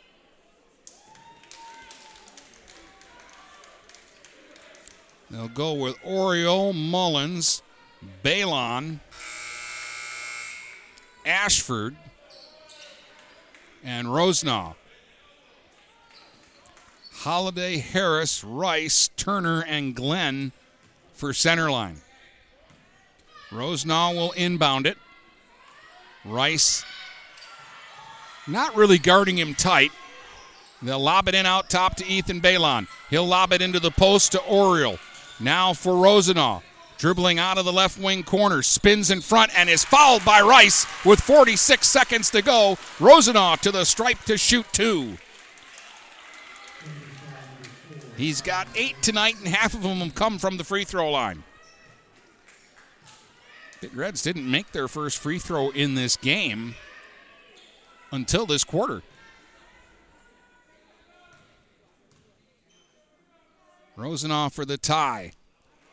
S5: They'll go with Oriole, Mullins, Balon, Ashford, and Rosenau. Holiday, Harris, Rice, Turner, and Glenn for center line. Rosenau will inbound it. Rice not really guarding him tight. They'll lob it in out top to Ethan Balon. He'll lob it into the post to Oriole. Now for Rosenau. Dribbling out of the left wing corner, spins in front and is fouled by Rice with 46 seconds to go. Rosenau to the stripe to shoot two. He's got eight tonight, and half of them have come from the free throw line. The Reds didn't make their first free throw in this game until this quarter. Rosenau for the tie.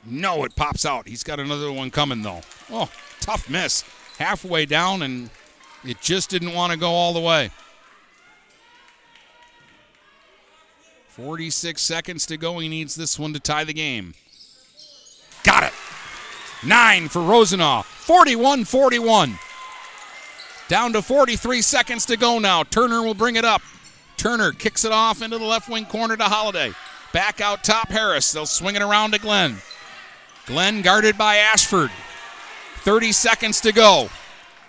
S5: No, it pops out. He's got another one coming, though. Oh, tough miss. Halfway down, and it just didn't want to go all the way. 46 seconds to go. He needs this one to tie the game. Got it. Nine for Rosenau. 41 41. Down to 43 seconds to go now. Turner will bring it up. Turner kicks it off into the left wing corner to Holiday. Back out top Harris. They'll swing it around to Glenn. Glenn guarded by Ashford. 30 seconds to go.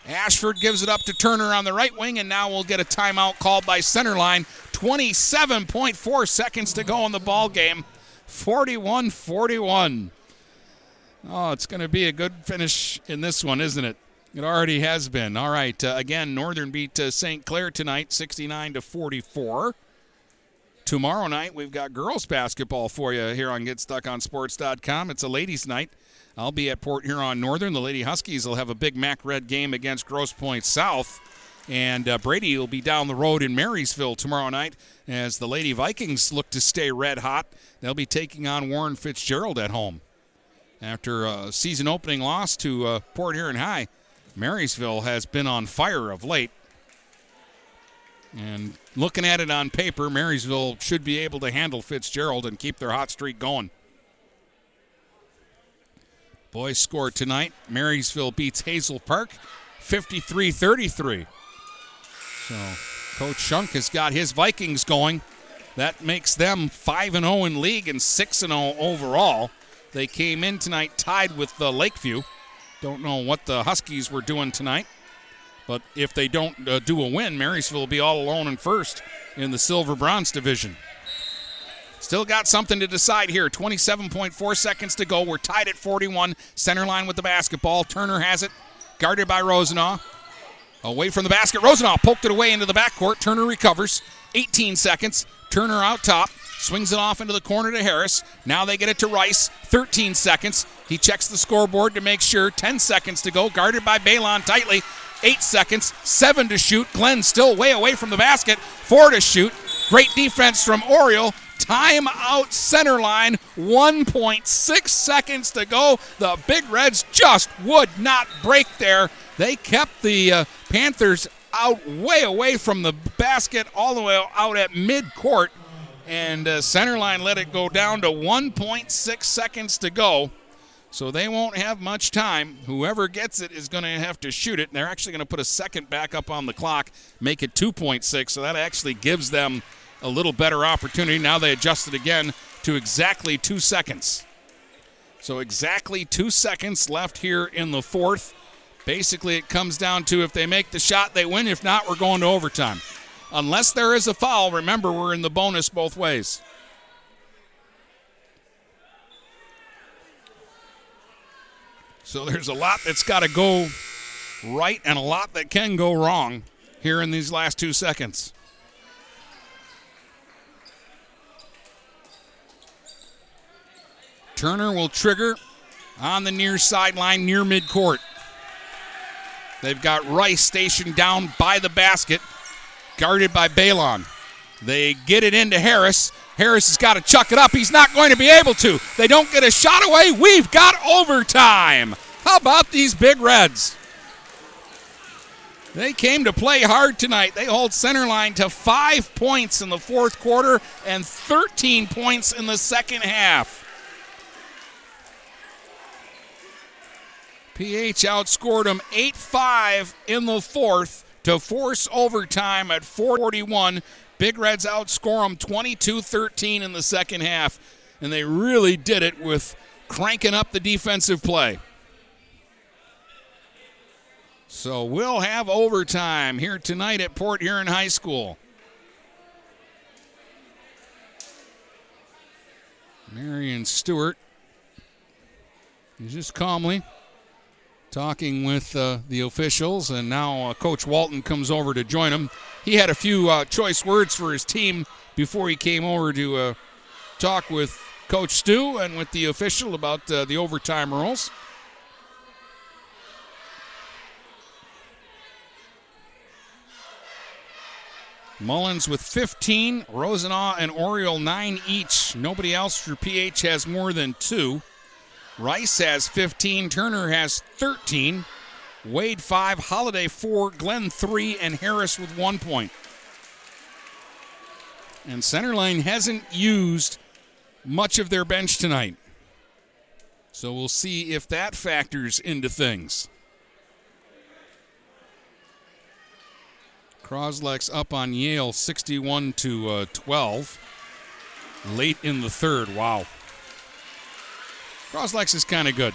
S5: Ashford gives it up to Turner on the right wing, and now we'll get a timeout called by center line. 27.4 seconds to go in the ball game. 41 41. Oh, it's going to be a good finish in this one, isn't it? It already has been. All right. Uh, again, Northern beat uh, St. Clair tonight, 69 to 44. Tomorrow night, we've got girls basketball for you here on GetStuckOnSports.com. It's a ladies' night. I'll be at Port Huron Northern. The Lady Huskies will have a big MAC Red game against Grosse Pointe South. And uh, Brady will be down the road in Marysville tomorrow night as the Lady Vikings look to stay red hot. They'll be taking on Warren Fitzgerald at home. After a season opening loss to uh, Port Huron High, Marysville has been on fire of late. And looking at it on paper, Marysville should be able to handle Fitzgerald and keep their hot streak going. Boys score tonight. Marysville beats Hazel Park 53 33. So Coach Shunk has got his Vikings going. That makes them 5 0 in league and 6 0 overall. They came in tonight tied with the Lakeview. Don't know what the Huskies were doing tonight. But if they don't uh, do a win, Marysville will be all alone in first in the silver bronze division. Still got something to decide here. 27.4 seconds to go. We're tied at 41. Center line with the basketball. Turner has it, guarded by Rosenau. Away from the basket. Rosenau poked it away into the backcourt. Turner recovers. 18 seconds. Turner out top. Swings it off into the corner to Harris. Now they get it to Rice. 13 seconds. He checks the scoreboard to make sure. 10 seconds to go. Guarded by Balon tightly. Eight seconds. Seven to shoot. Glenn still way away from the basket. Four to shoot. Great defense from Oriole. Timeout center line. 1.6 seconds to go. The Big Reds just would not break there. They kept the uh, Panthers out way away from the basket, all the way out at midcourt. And uh, center line let it go down to 1.6 seconds to go. So they won't have much time. Whoever gets it is going to have to shoot it. They're actually going to put a second back up on the clock, make it 2.6. So that actually gives them a little better opportunity. Now they adjust it again to exactly two seconds. So exactly two seconds left here in the fourth. Basically, it comes down to if they make the shot, they win. If not, we're going to overtime. Unless there is a foul, remember, we're in the bonus both ways. So there's a lot that's got to go right and a lot that can go wrong here in these last two seconds. Turner will trigger on the near sideline, near midcourt. They've got Rice stationed down by the basket, guarded by Balon. They get it into Harris. Harris has got to chuck it up. He's not going to be able to. They don't get a shot away. We've got overtime. How about these big Reds? They came to play hard tonight. They hold center line to five points in the fourth quarter and 13 points in the second half. PH outscored them 8 5 in the fourth to force overtime at 441. Big Reds outscore them 22 13 in the second half, and they really did it with cranking up the defensive play. So we'll have overtime here tonight at Port Huron High School. Marion Stewart is just calmly talking with uh, the officials, and now uh, Coach Walton comes over to join him. He had a few uh, choice words for his team before he came over to uh, talk with Coach Stu and with the official about uh, the overtime rules. Mullins with 15, Rosenau and Oriole 9 each. Nobody else for PH has more than two. Rice has 15, Turner has 13, Wade 5, Holiday 4, Glenn 3, and Harris with one point. And Centerline hasn't used much of their bench tonight. So we'll see if that factors into things. Croslex up on Yale 61 to uh, 12 late in the third. Wow. Croslex is kind of good.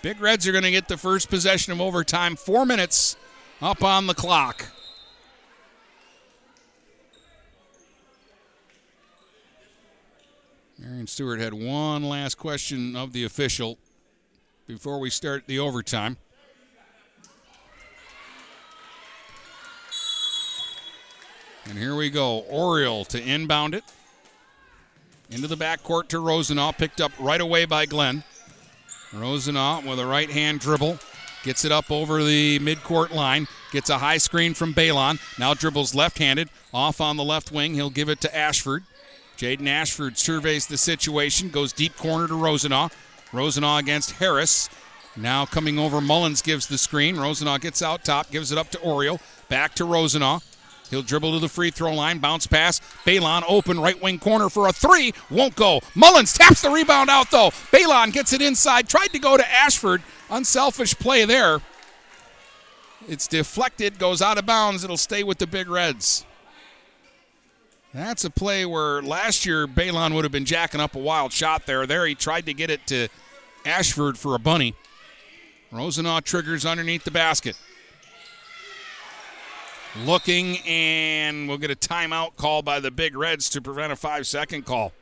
S5: Big Reds are going to get the first possession of overtime. Four minutes up on the clock. Marion Stewart had one last question of the official before we start the overtime. And here we go. Oriole to inbound it. Into the backcourt to Rosenau. Picked up right away by Glenn. Rosenau with a right hand dribble. Gets it up over the midcourt line. Gets a high screen from Balon. Now dribbles left handed. Off on the left wing. He'll give it to Ashford. Jaden Ashford surveys the situation. Goes deep corner to Rosenau. Rosenau against Harris. Now coming over, Mullins gives the screen. Rosenau gets out top, gives it up to Oriole. Back to Rosenau. He'll dribble to the free throw line, bounce pass. Balon open right wing corner for a three. Won't go. Mullins taps the rebound out though. Balon gets it inside. Tried to go to Ashford. Unselfish play there. It's deflected, goes out of bounds. It'll stay with the Big Reds. That's a play where last year Balon would have been jacking up a wild shot there. There he tried to get it to Ashford for a bunny. Rosenau triggers underneath the basket. Looking, and we'll get a timeout call by the Big Reds to prevent a five second call.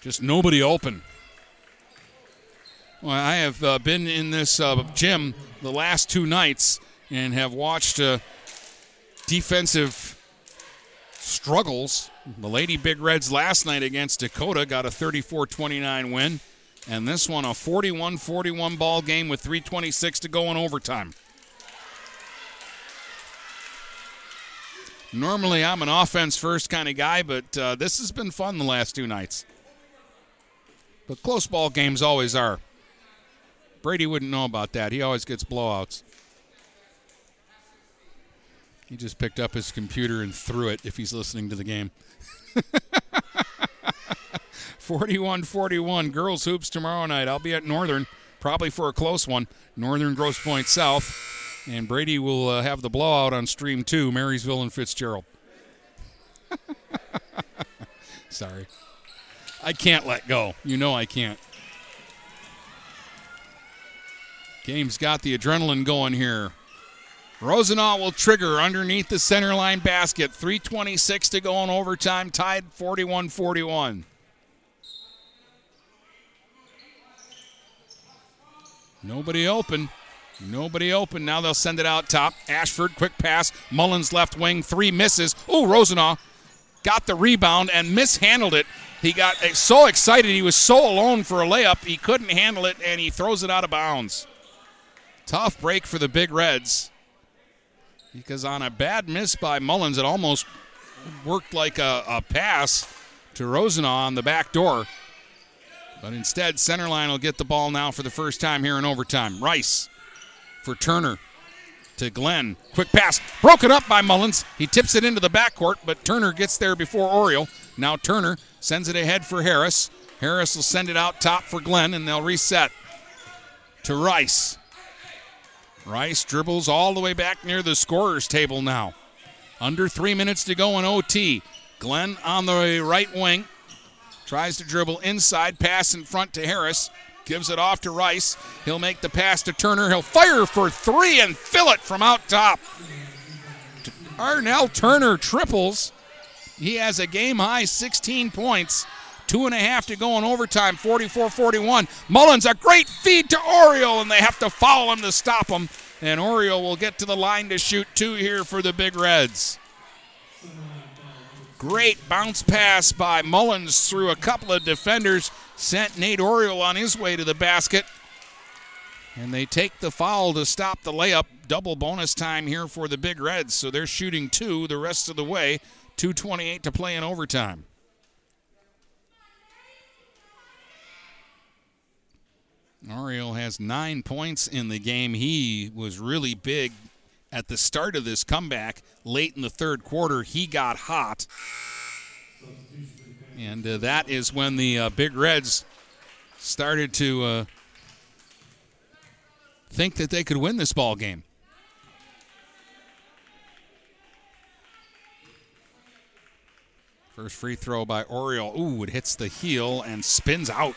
S5: Just nobody open. Well, I have uh, been in this uh, gym the last two nights and have watched uh, defensive struggles. The Lady Big Reds last night against Dakota got a 34 29 win. And this one, a 41 41 ball game with 3.26 to go in overtime. Normally, I'm an offense first kind of guy, but uh, this has been fun the last two nights. But close ball games always are. Brady wouldn't know about that. He always gets blowouts. He just picked up his computer and threw it if he's listening to the game. 41 41. Girls Hoops tomorrow night. I'll be at Northern, probably for a close one. Northern Grosse Pointe South. And Brady will uh, have the blowout on stream two, Marysville and Fitzgerald. Sorry. I can't let go. You know I can't. Game's got the adrenaline going here. Rosenau will trigger underneath the center line basket. 326 to go in overtime, tied 41 41. Nobody open. Nobody open. Now they'll send it out top. Ashford, quick pass. Mullins left wing, three misses. Oh, Rosenau got the rebound and mishandled it. He got eh, so excited. He was so alone for a layup. He couldn't handle it and he throws it out of bounds. Tough break for the Big Reds because on a bad miss by Mullins, it almost worked like a, a pass to Rosenau on the back door. But instead, Centerline will get the ball now for the first time here in overtime. Rice for Turner to Glenn. Quick pass, broken up by Mullins. He tips it into the backcourt, but Turner gets there before Oriole. Now Turner sends it ahead for Harris. Harris will send it out top for Glenn, and they'll reset to Rice. Rice dribbles all the way back near the scorer's table now. Under three minutes to go in OT. Glenn on the right wing. Tries to dribble inside, pass in front to Harris. Gives it off to Rice. He'll make the pass to Turner. He'll fire for three and fill it from out top. Darnell Turner triples. He has a game high 16 points. Two and a half to go in overtime, 44 41. Mullins, a great feed to Oriole, and they have to foul him to stop him. And Oriole will get to the line to shoot two here for the Big Reds. Great bounce pass by Mullins through a couple of defenders, sent Nate Oriole on his way to the basket. And they take the foul to stop the layup. Double bonus time here for the Big Reds. So they're shooting two the rest of the way. 2.28 to play in overtime. Oriole has nine points in the game. He was really big at the start of this comeback. Late in the third quarter, he got hot. And uh, that is when the uh, Big Reds started to uh, think that they could win this ball game. First free throw by Oriole. Ooh, it hits the heel and spins out.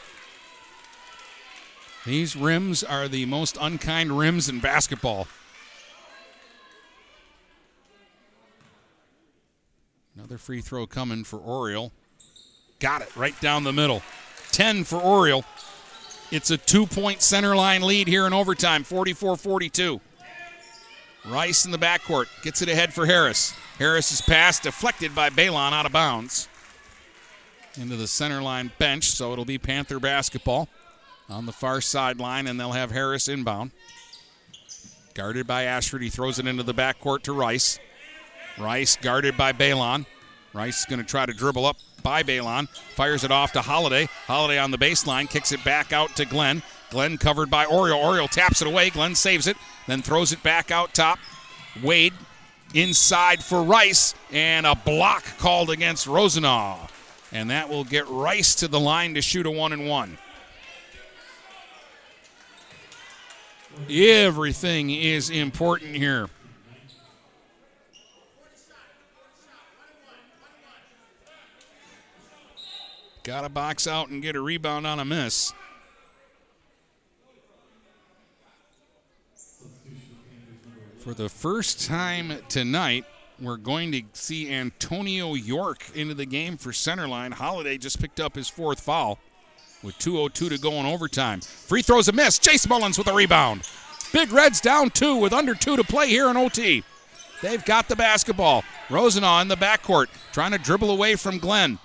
S5: These rims are the most unkind rims in basketball. Another free throw coming for Oriole. Got it right down the middle. 10 for Oriole. It's a two point center line lead here in overtime, 44 42. Rice in the backcourt gets it ahead for Harris. Harris's pass deflected by Balon out of bounds into the center line bench, so it'll be Panther basketball on the far sideline, and they'll have Harris inbound. Guarded by Ashford, he throws it into the backcourt to Rice. Rice guarded by Balon. Rice is going to try to dribble up by Balon. Fires it off to Holiday. Holiday on the baseline, kicks it back out to Glenn. Glenn covered by Oriole. Oriole taps it away. Glenn saves it, then throws it back out top. Wade inside for Rice, and a block called against Rosenau. And that will get Rice to the line to shoot a one and one. Everything is important here. Got to box out and get a rebound on a miss. For the first time tonight, we're going to see Antonio York into the game for centerline. Holiday just picked up his fourth foul with 2.02 to go in overtime. Free throws a miss. Jace Mullins with a rebound. Big Reds down two with under two to play here in OT. They've got the basketball. Rosenau in the backcourt trying to dribble away from Glenn.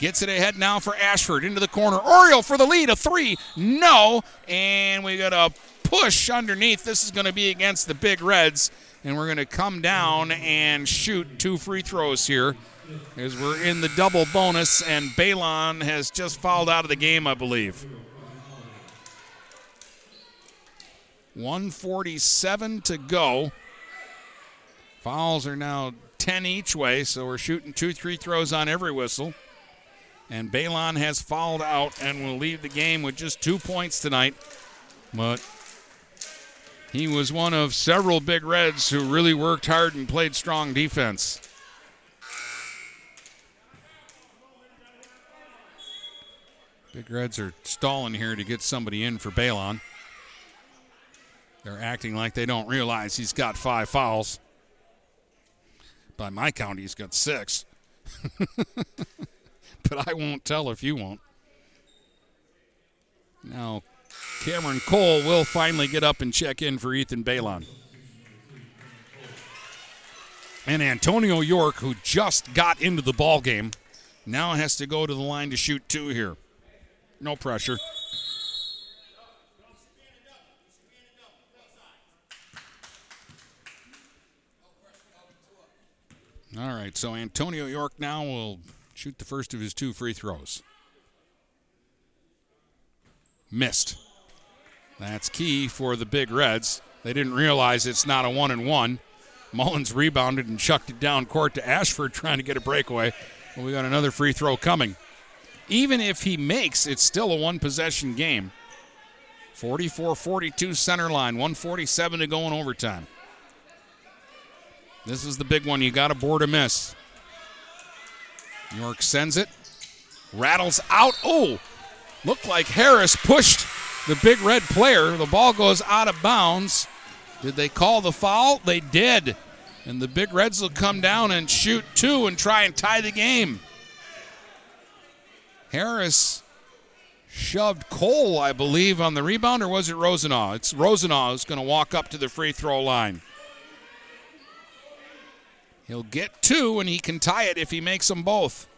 S5: Gets it ahead now for Ashford into the corner. Oriole for the lead. A three. No. And we got a push underneath. This is going to be against the Big Reds. And we're going to come down and shoot two free throws here as we're in the double bonus. And Balon has just fouled out of the game, I believe. 147 to go. Fouls are now 10 each way, so we're shooting two, three throws on every whistle. And Balon has fouled out and will leave the game with just two points tonight. But He was one of several Big Reds who really worked hard and played strong defense. Big Reds are stalling here to get somebody in for Balon. They're acting like they don't realize he's got five fouls. By my count, he's got six. but I won't tell if you won't. Now, Cameron Cole will finally get up and check in for Ethan Balon. And Antonio York, who just got into the ball game, now has to go to the line to shoot two here. No pressure. All right, so Antonio York now will shoot the first of his two free throws. Missed. That's key for the Big Reds. They didn't realize it's not a one and one. Mullins rebounded and chucked it down court to Ashford trying to get a breakaway. Well, we got another free throw coming. Even if he makes, it's still a one possession game. 44 42 center line, 147 to go in overtime. This is the big one. You got to board a miss. York sends it, rattles out. Oh, looked like Harris pushed the big red player. The ball goes out of bounds. Did they call the foul? They did. And the big reds will come down and shoot two and try and tie the game. Harris shoved Cole, I believe, on the rebound, or was it Rosenau? It's Rosenau who's going to walk up to the free throw line. He'll get two, and he can tie it if he makes them both.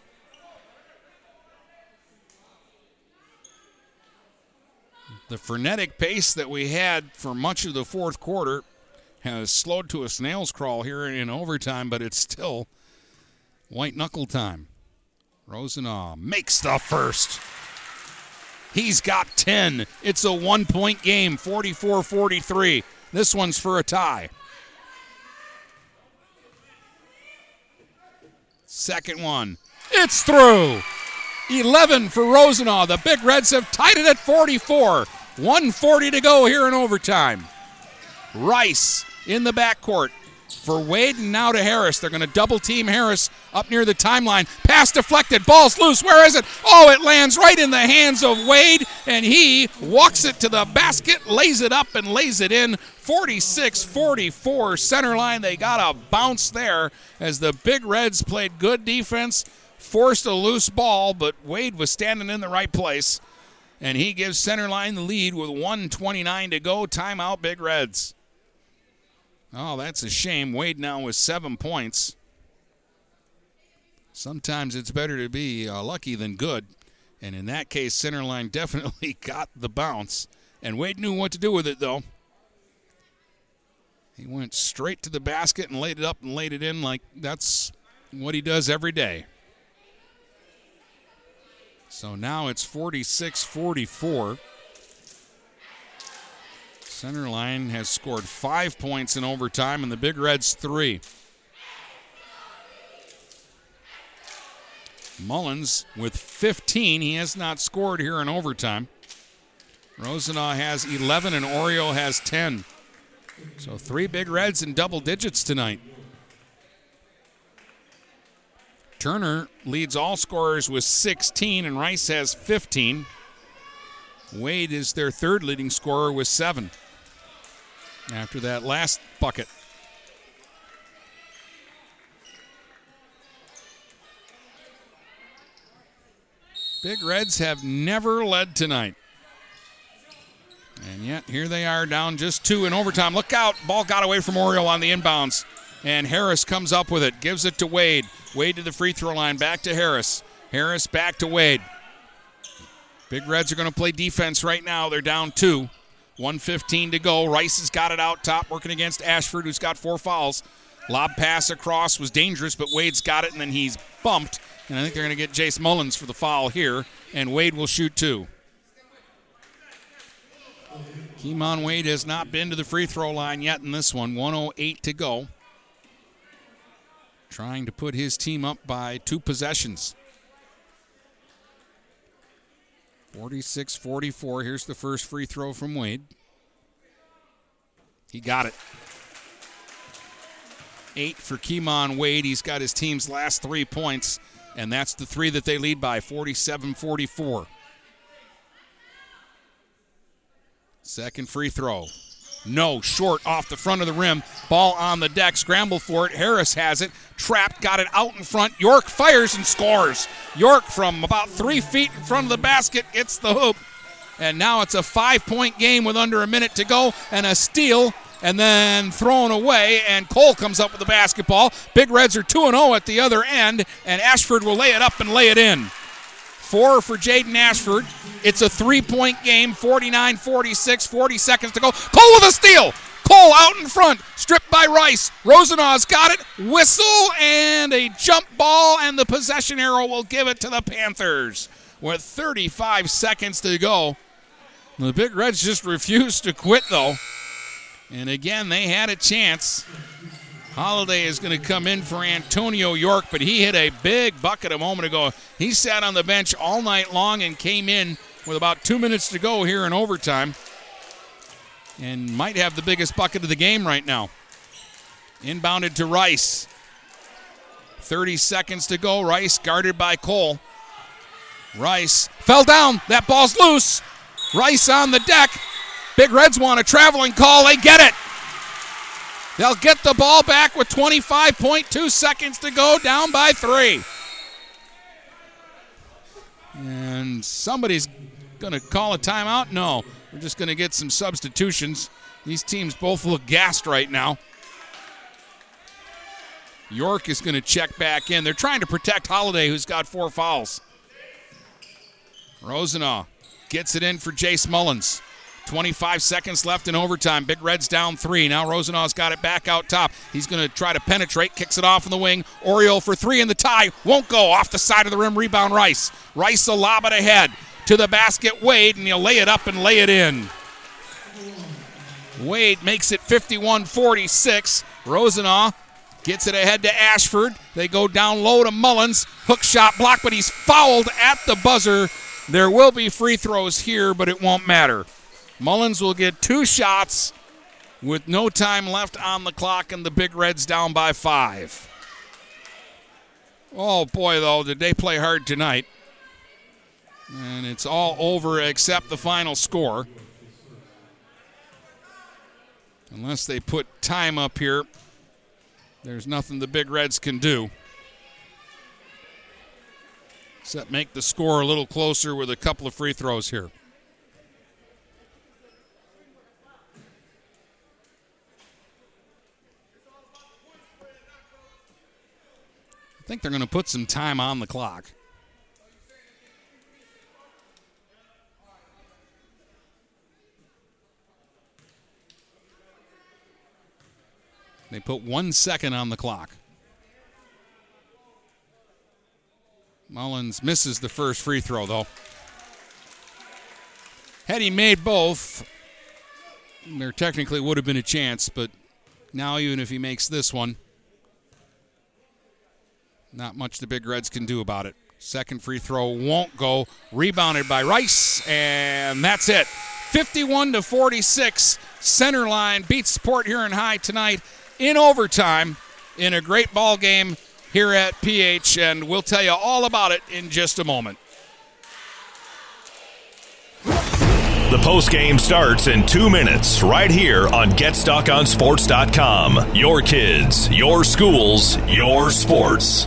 S5: The frenetic pace that we had for much of the fourth quarter has slowed to a snail's crawl here in overtime, but it's still white knuckle time. Rosenau makes the first. He's got 10. It's a one point game, 44 43. This one's for a tie. Second one. It's through. 11 for Rosenau. The Big Reds have tied it at 44. 140 to go here in overtime. Rice in the backcourt for Wade and now to Harris. They're going to double team Harris up near the timeline. Pass deflected. Ball's loose. Where is it? Oh, it lands right in the hands of Wade, and he walks it to the basket, lays it up, and lays it in. 46 44 center line. They got a bounce there as the Big Reds played good defense, forced a loose ball, but Wade was standing in the right place. And he gives center line the lead with 129 to go. Timeout, Big Reds. Oh, that's a shame. Wade now with seven points. Sometimes it's better to be uh, lucky than good. And in that case, center line definitely got the bounce. And Wade knew what to do with it, though. He went straight to the basket and laid it up and laid it in like that's what he does every day. So now it's 46 44. Center line has scored five points in overtime, and the Big Reds three. Mullins with 15. He has not scored here in overtime. Rosenau has 11, and Oriole has 10. So three Big Reds in double digits tonight. Turner leads all scorers with 16, and Rice has 15. Wade is their third leading scorer with seven after that last bucket. Big Reds have never led tonight. And yet, here they are down just two in overtime. Look out. Ball got away from Oriole on the inbounds. And Harris comes up with it, gives it to Wade. Wade to the free throw line, back to Harris. Harris back to Wade. Big Reds are going to play defense right now. They're down two. 115 to go. Rice has got it out top, working against Ashford, who's got four fouls. Lob pass across was dangerous, but Wade's got it, and then he's bumped. And I think they're going to get Jace Mullins for the foul here, and Wade will shoot two. Keemon Wade has not been to the free throw line yet in this one. 108 to go. Trying to put his team up by two possessions. 46 44. Here's the first free throw from Wade. He got it. Eight for Kimon Wade. He's got his team's last three points, and that's the three that they lead by 47 44. Second free throw. No, short off the front of the rim. Ball on the deck. Scramble for it. Harris has it. Trapped, got it out in front. York fires and scores. York from about three feet in front of the basket gets the hoop. And now it's a five point game with under a minute to go and a steal and then thrown away. And Cole comes up with the basketball. Big Reds are 2 0 at the other end, and Ashford will lay it up and lay it in. Four for Jaden Ashford. It's a three point game, 49 46, 40 seconds to go. Cole with a steal. Cole out in front, stripped by Rice. Rosenau's got it. Whistle and a jump ball, and the possession arrow will give it to the Panthers with 35 seconds to go. The Big Reds just refused to quit, though. And again, they had a chance. Holiday is going to come in for Antonio York, but he hit a big bucket a moment ago. He sat on the bench all night long and came in with about two minutes to go here in overtime and might have the biggest bucket of the game right now. Inbounded to Rice. 30 seconds to go. Rice guarded by Cole. Rice fell down. That ball's loose. Rice on the deck. Big Reds want a traveling call. They get it. They'll get the ball back with 25.2 seconds to go, down by three. And somebody's going to call a timeout? No. We're just going to get some substitutions. These teams both look gassed right now. York is going to check back in. They're trying to protect Holiday, who's got four fouls. Rosenau gets it in for Jace Mullins. 25 seconds left in overtime. Big Reds down three. Now Rosenau's got it back out top. He's going to try to penetrate, kicks it off in the wing. Oriole for three in the tie. Won't go. Off the side of the rim. Rebound Rice. Rice will lob it ahead to the basket. Wade, and he'll lay it up and lay it in. Wade makes it 51 46. Rosenau gets it ahead to Ashford. They go down low to Mullins. Hook shot blocked, but he's fouled at the buzzer. There will be free throws here, but it won't matter. Mullins will get two shots with no time left on the clock, and the Big Reds down by five. Oh boy, though, did they play hard tonight. And it's all over except the final score. Unless they put time up here, there's nothing the Big Reds can do. Except make the score a little closer with a couple of free throws here. I think they're going to put some time on the clock. They put one second on the clock. Mullins misses the first free throw, though. Had he made both, there technically would have been a chance, but now, even if he makes this one, not much the Big Reds can do about it. Second free throw won't go. Rebounded by Rice, and that's it. 51 to 46. Center line beats Port Huron High tonight in overtime in a great ball game here at PH, and we'll tell you all about it in just a moment.
S3: The post game starts in two minutes right here on GetStuckOnSports.com. Your kids, your schools, your sports.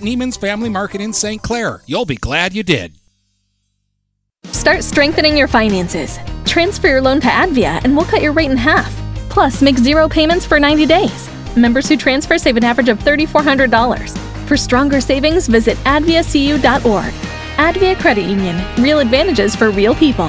S10: Nieman's Family Market in St. Clair. You'll be glad you did.
S11: Start strengthening your finances. Transfer your loan to Advia and we'll cut your rate in half. Plus, make zero payments for 90 days. Members who transfer save an average of $3,400. For stronger savings, visit adviacu.org. Advia Credit Union. Real advantages for real people.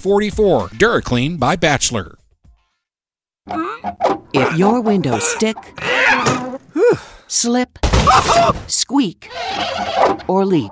S5: 44. DuraClean by Bachelor.
S8: If your windows stick, slip, squeak, or leak,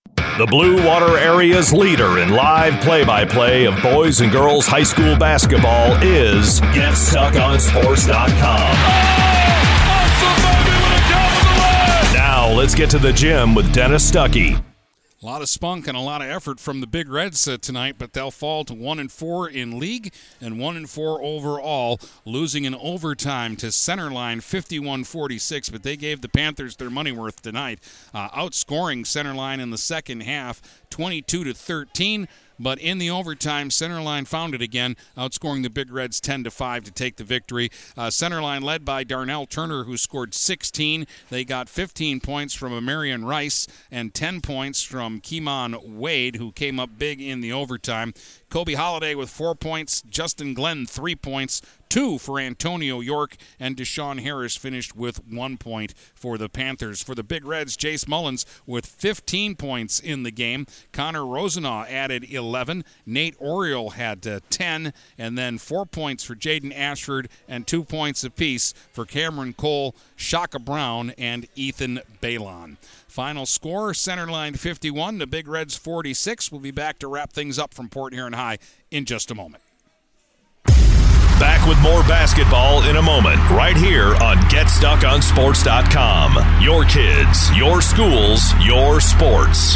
S3: The Blue Water Area's leader in live play by play of boys and girls high school basketball is GetStuckOnSports.com. Now let's get to the gym with Dennis Stuckey.
S5: A lot of spunk and a lot of effort from the Big Reds uh, tonight, but they'll fall to one and four in league and one and four overall, losing in overtime to Centerline 51-46. But they gave the Panthers their money worth tonight, uh, outscoring Centerline in the second half 22 to 13. But in the overtime, Centerline found it again, outscoring the Big Reds 10 to 5 to take the victory. Uh, Centerline led by Darnell Turner, who scored 16. They got 15 points from Amarian Rice and 10 points from Keemon Wade, who came up big in the overtime. Kobe Holiday with four points, Justin Glenn three points, two for Antonio York, and Deshaun Harris finished with one point for the Panthers. For the Big Reds, Jace Mullins with 15 points in the game. Connor Rosenau added 11. Nate Oriole had uh, 10, and then four points for Jaden Ashford and two points apiece for Cameron Cole, Shaka Brown, and Ethan Balon. Final score Centerline 51, the Big Reds 46. We'll be back to wrap things up from Port Huron High in just a moment.
S3: Back with more basketball in a moment, right here on GetStuckOnSports.com. Your kids, your schools, your sports.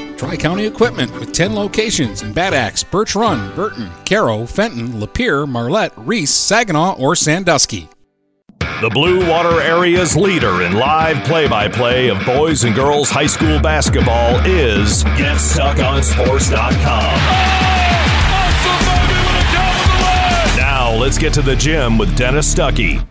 S10: Tri County Equipment with 10 locations in Bad Axe, Birch Run, Burton, Caro, Fenton, Lapeer, Marlette, Reese, Saginaw, or Sandusky.
S3: The Blue Water Area's leader in live play by play of boys and girls high school basketball is GetStuckOnSports.com. Now let's get to the gym with Dennis Stuckey.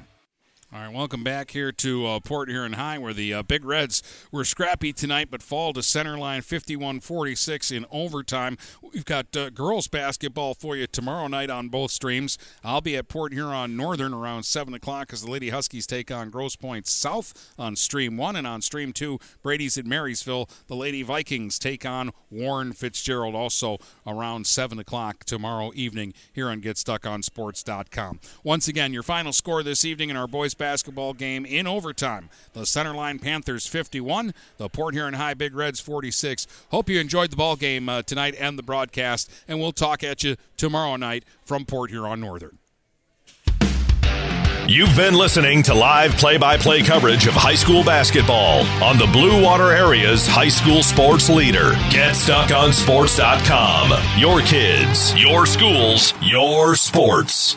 S5: Right, welcome back here to uh, Port Huron High, where the uh, Big Reds were scrappy tonight, but fall to center line 51-46 in overtime. We've got uh, girls basketball for you tomorrow night on both streams. I'll be at Port Huron Northern around 7 o'clock as the Lady Huskies take on Grosse Pointe South on stream 1, and on stream 2, Brady's at Marysville. The Lady Vikings take on Warren Fitzgerald also around 7 o'clock tomorrow evening here on GetStuckOnSports.com. Once again, your final score this evening in our boys basketball game in overtime. The Centerline Panthers 51, the Port Huron High Big Reds 46. Hope you enjoyed the ball game uh, tonight and the broadcast, and we'll talk at you tomorrow night from Port Huron Northern.
S3: You've been listening to live play by play coverage of high school basketball on the Blue Water Area's high school sports leader. GetStuckOnSports.com. Your kids, your schools, your sports.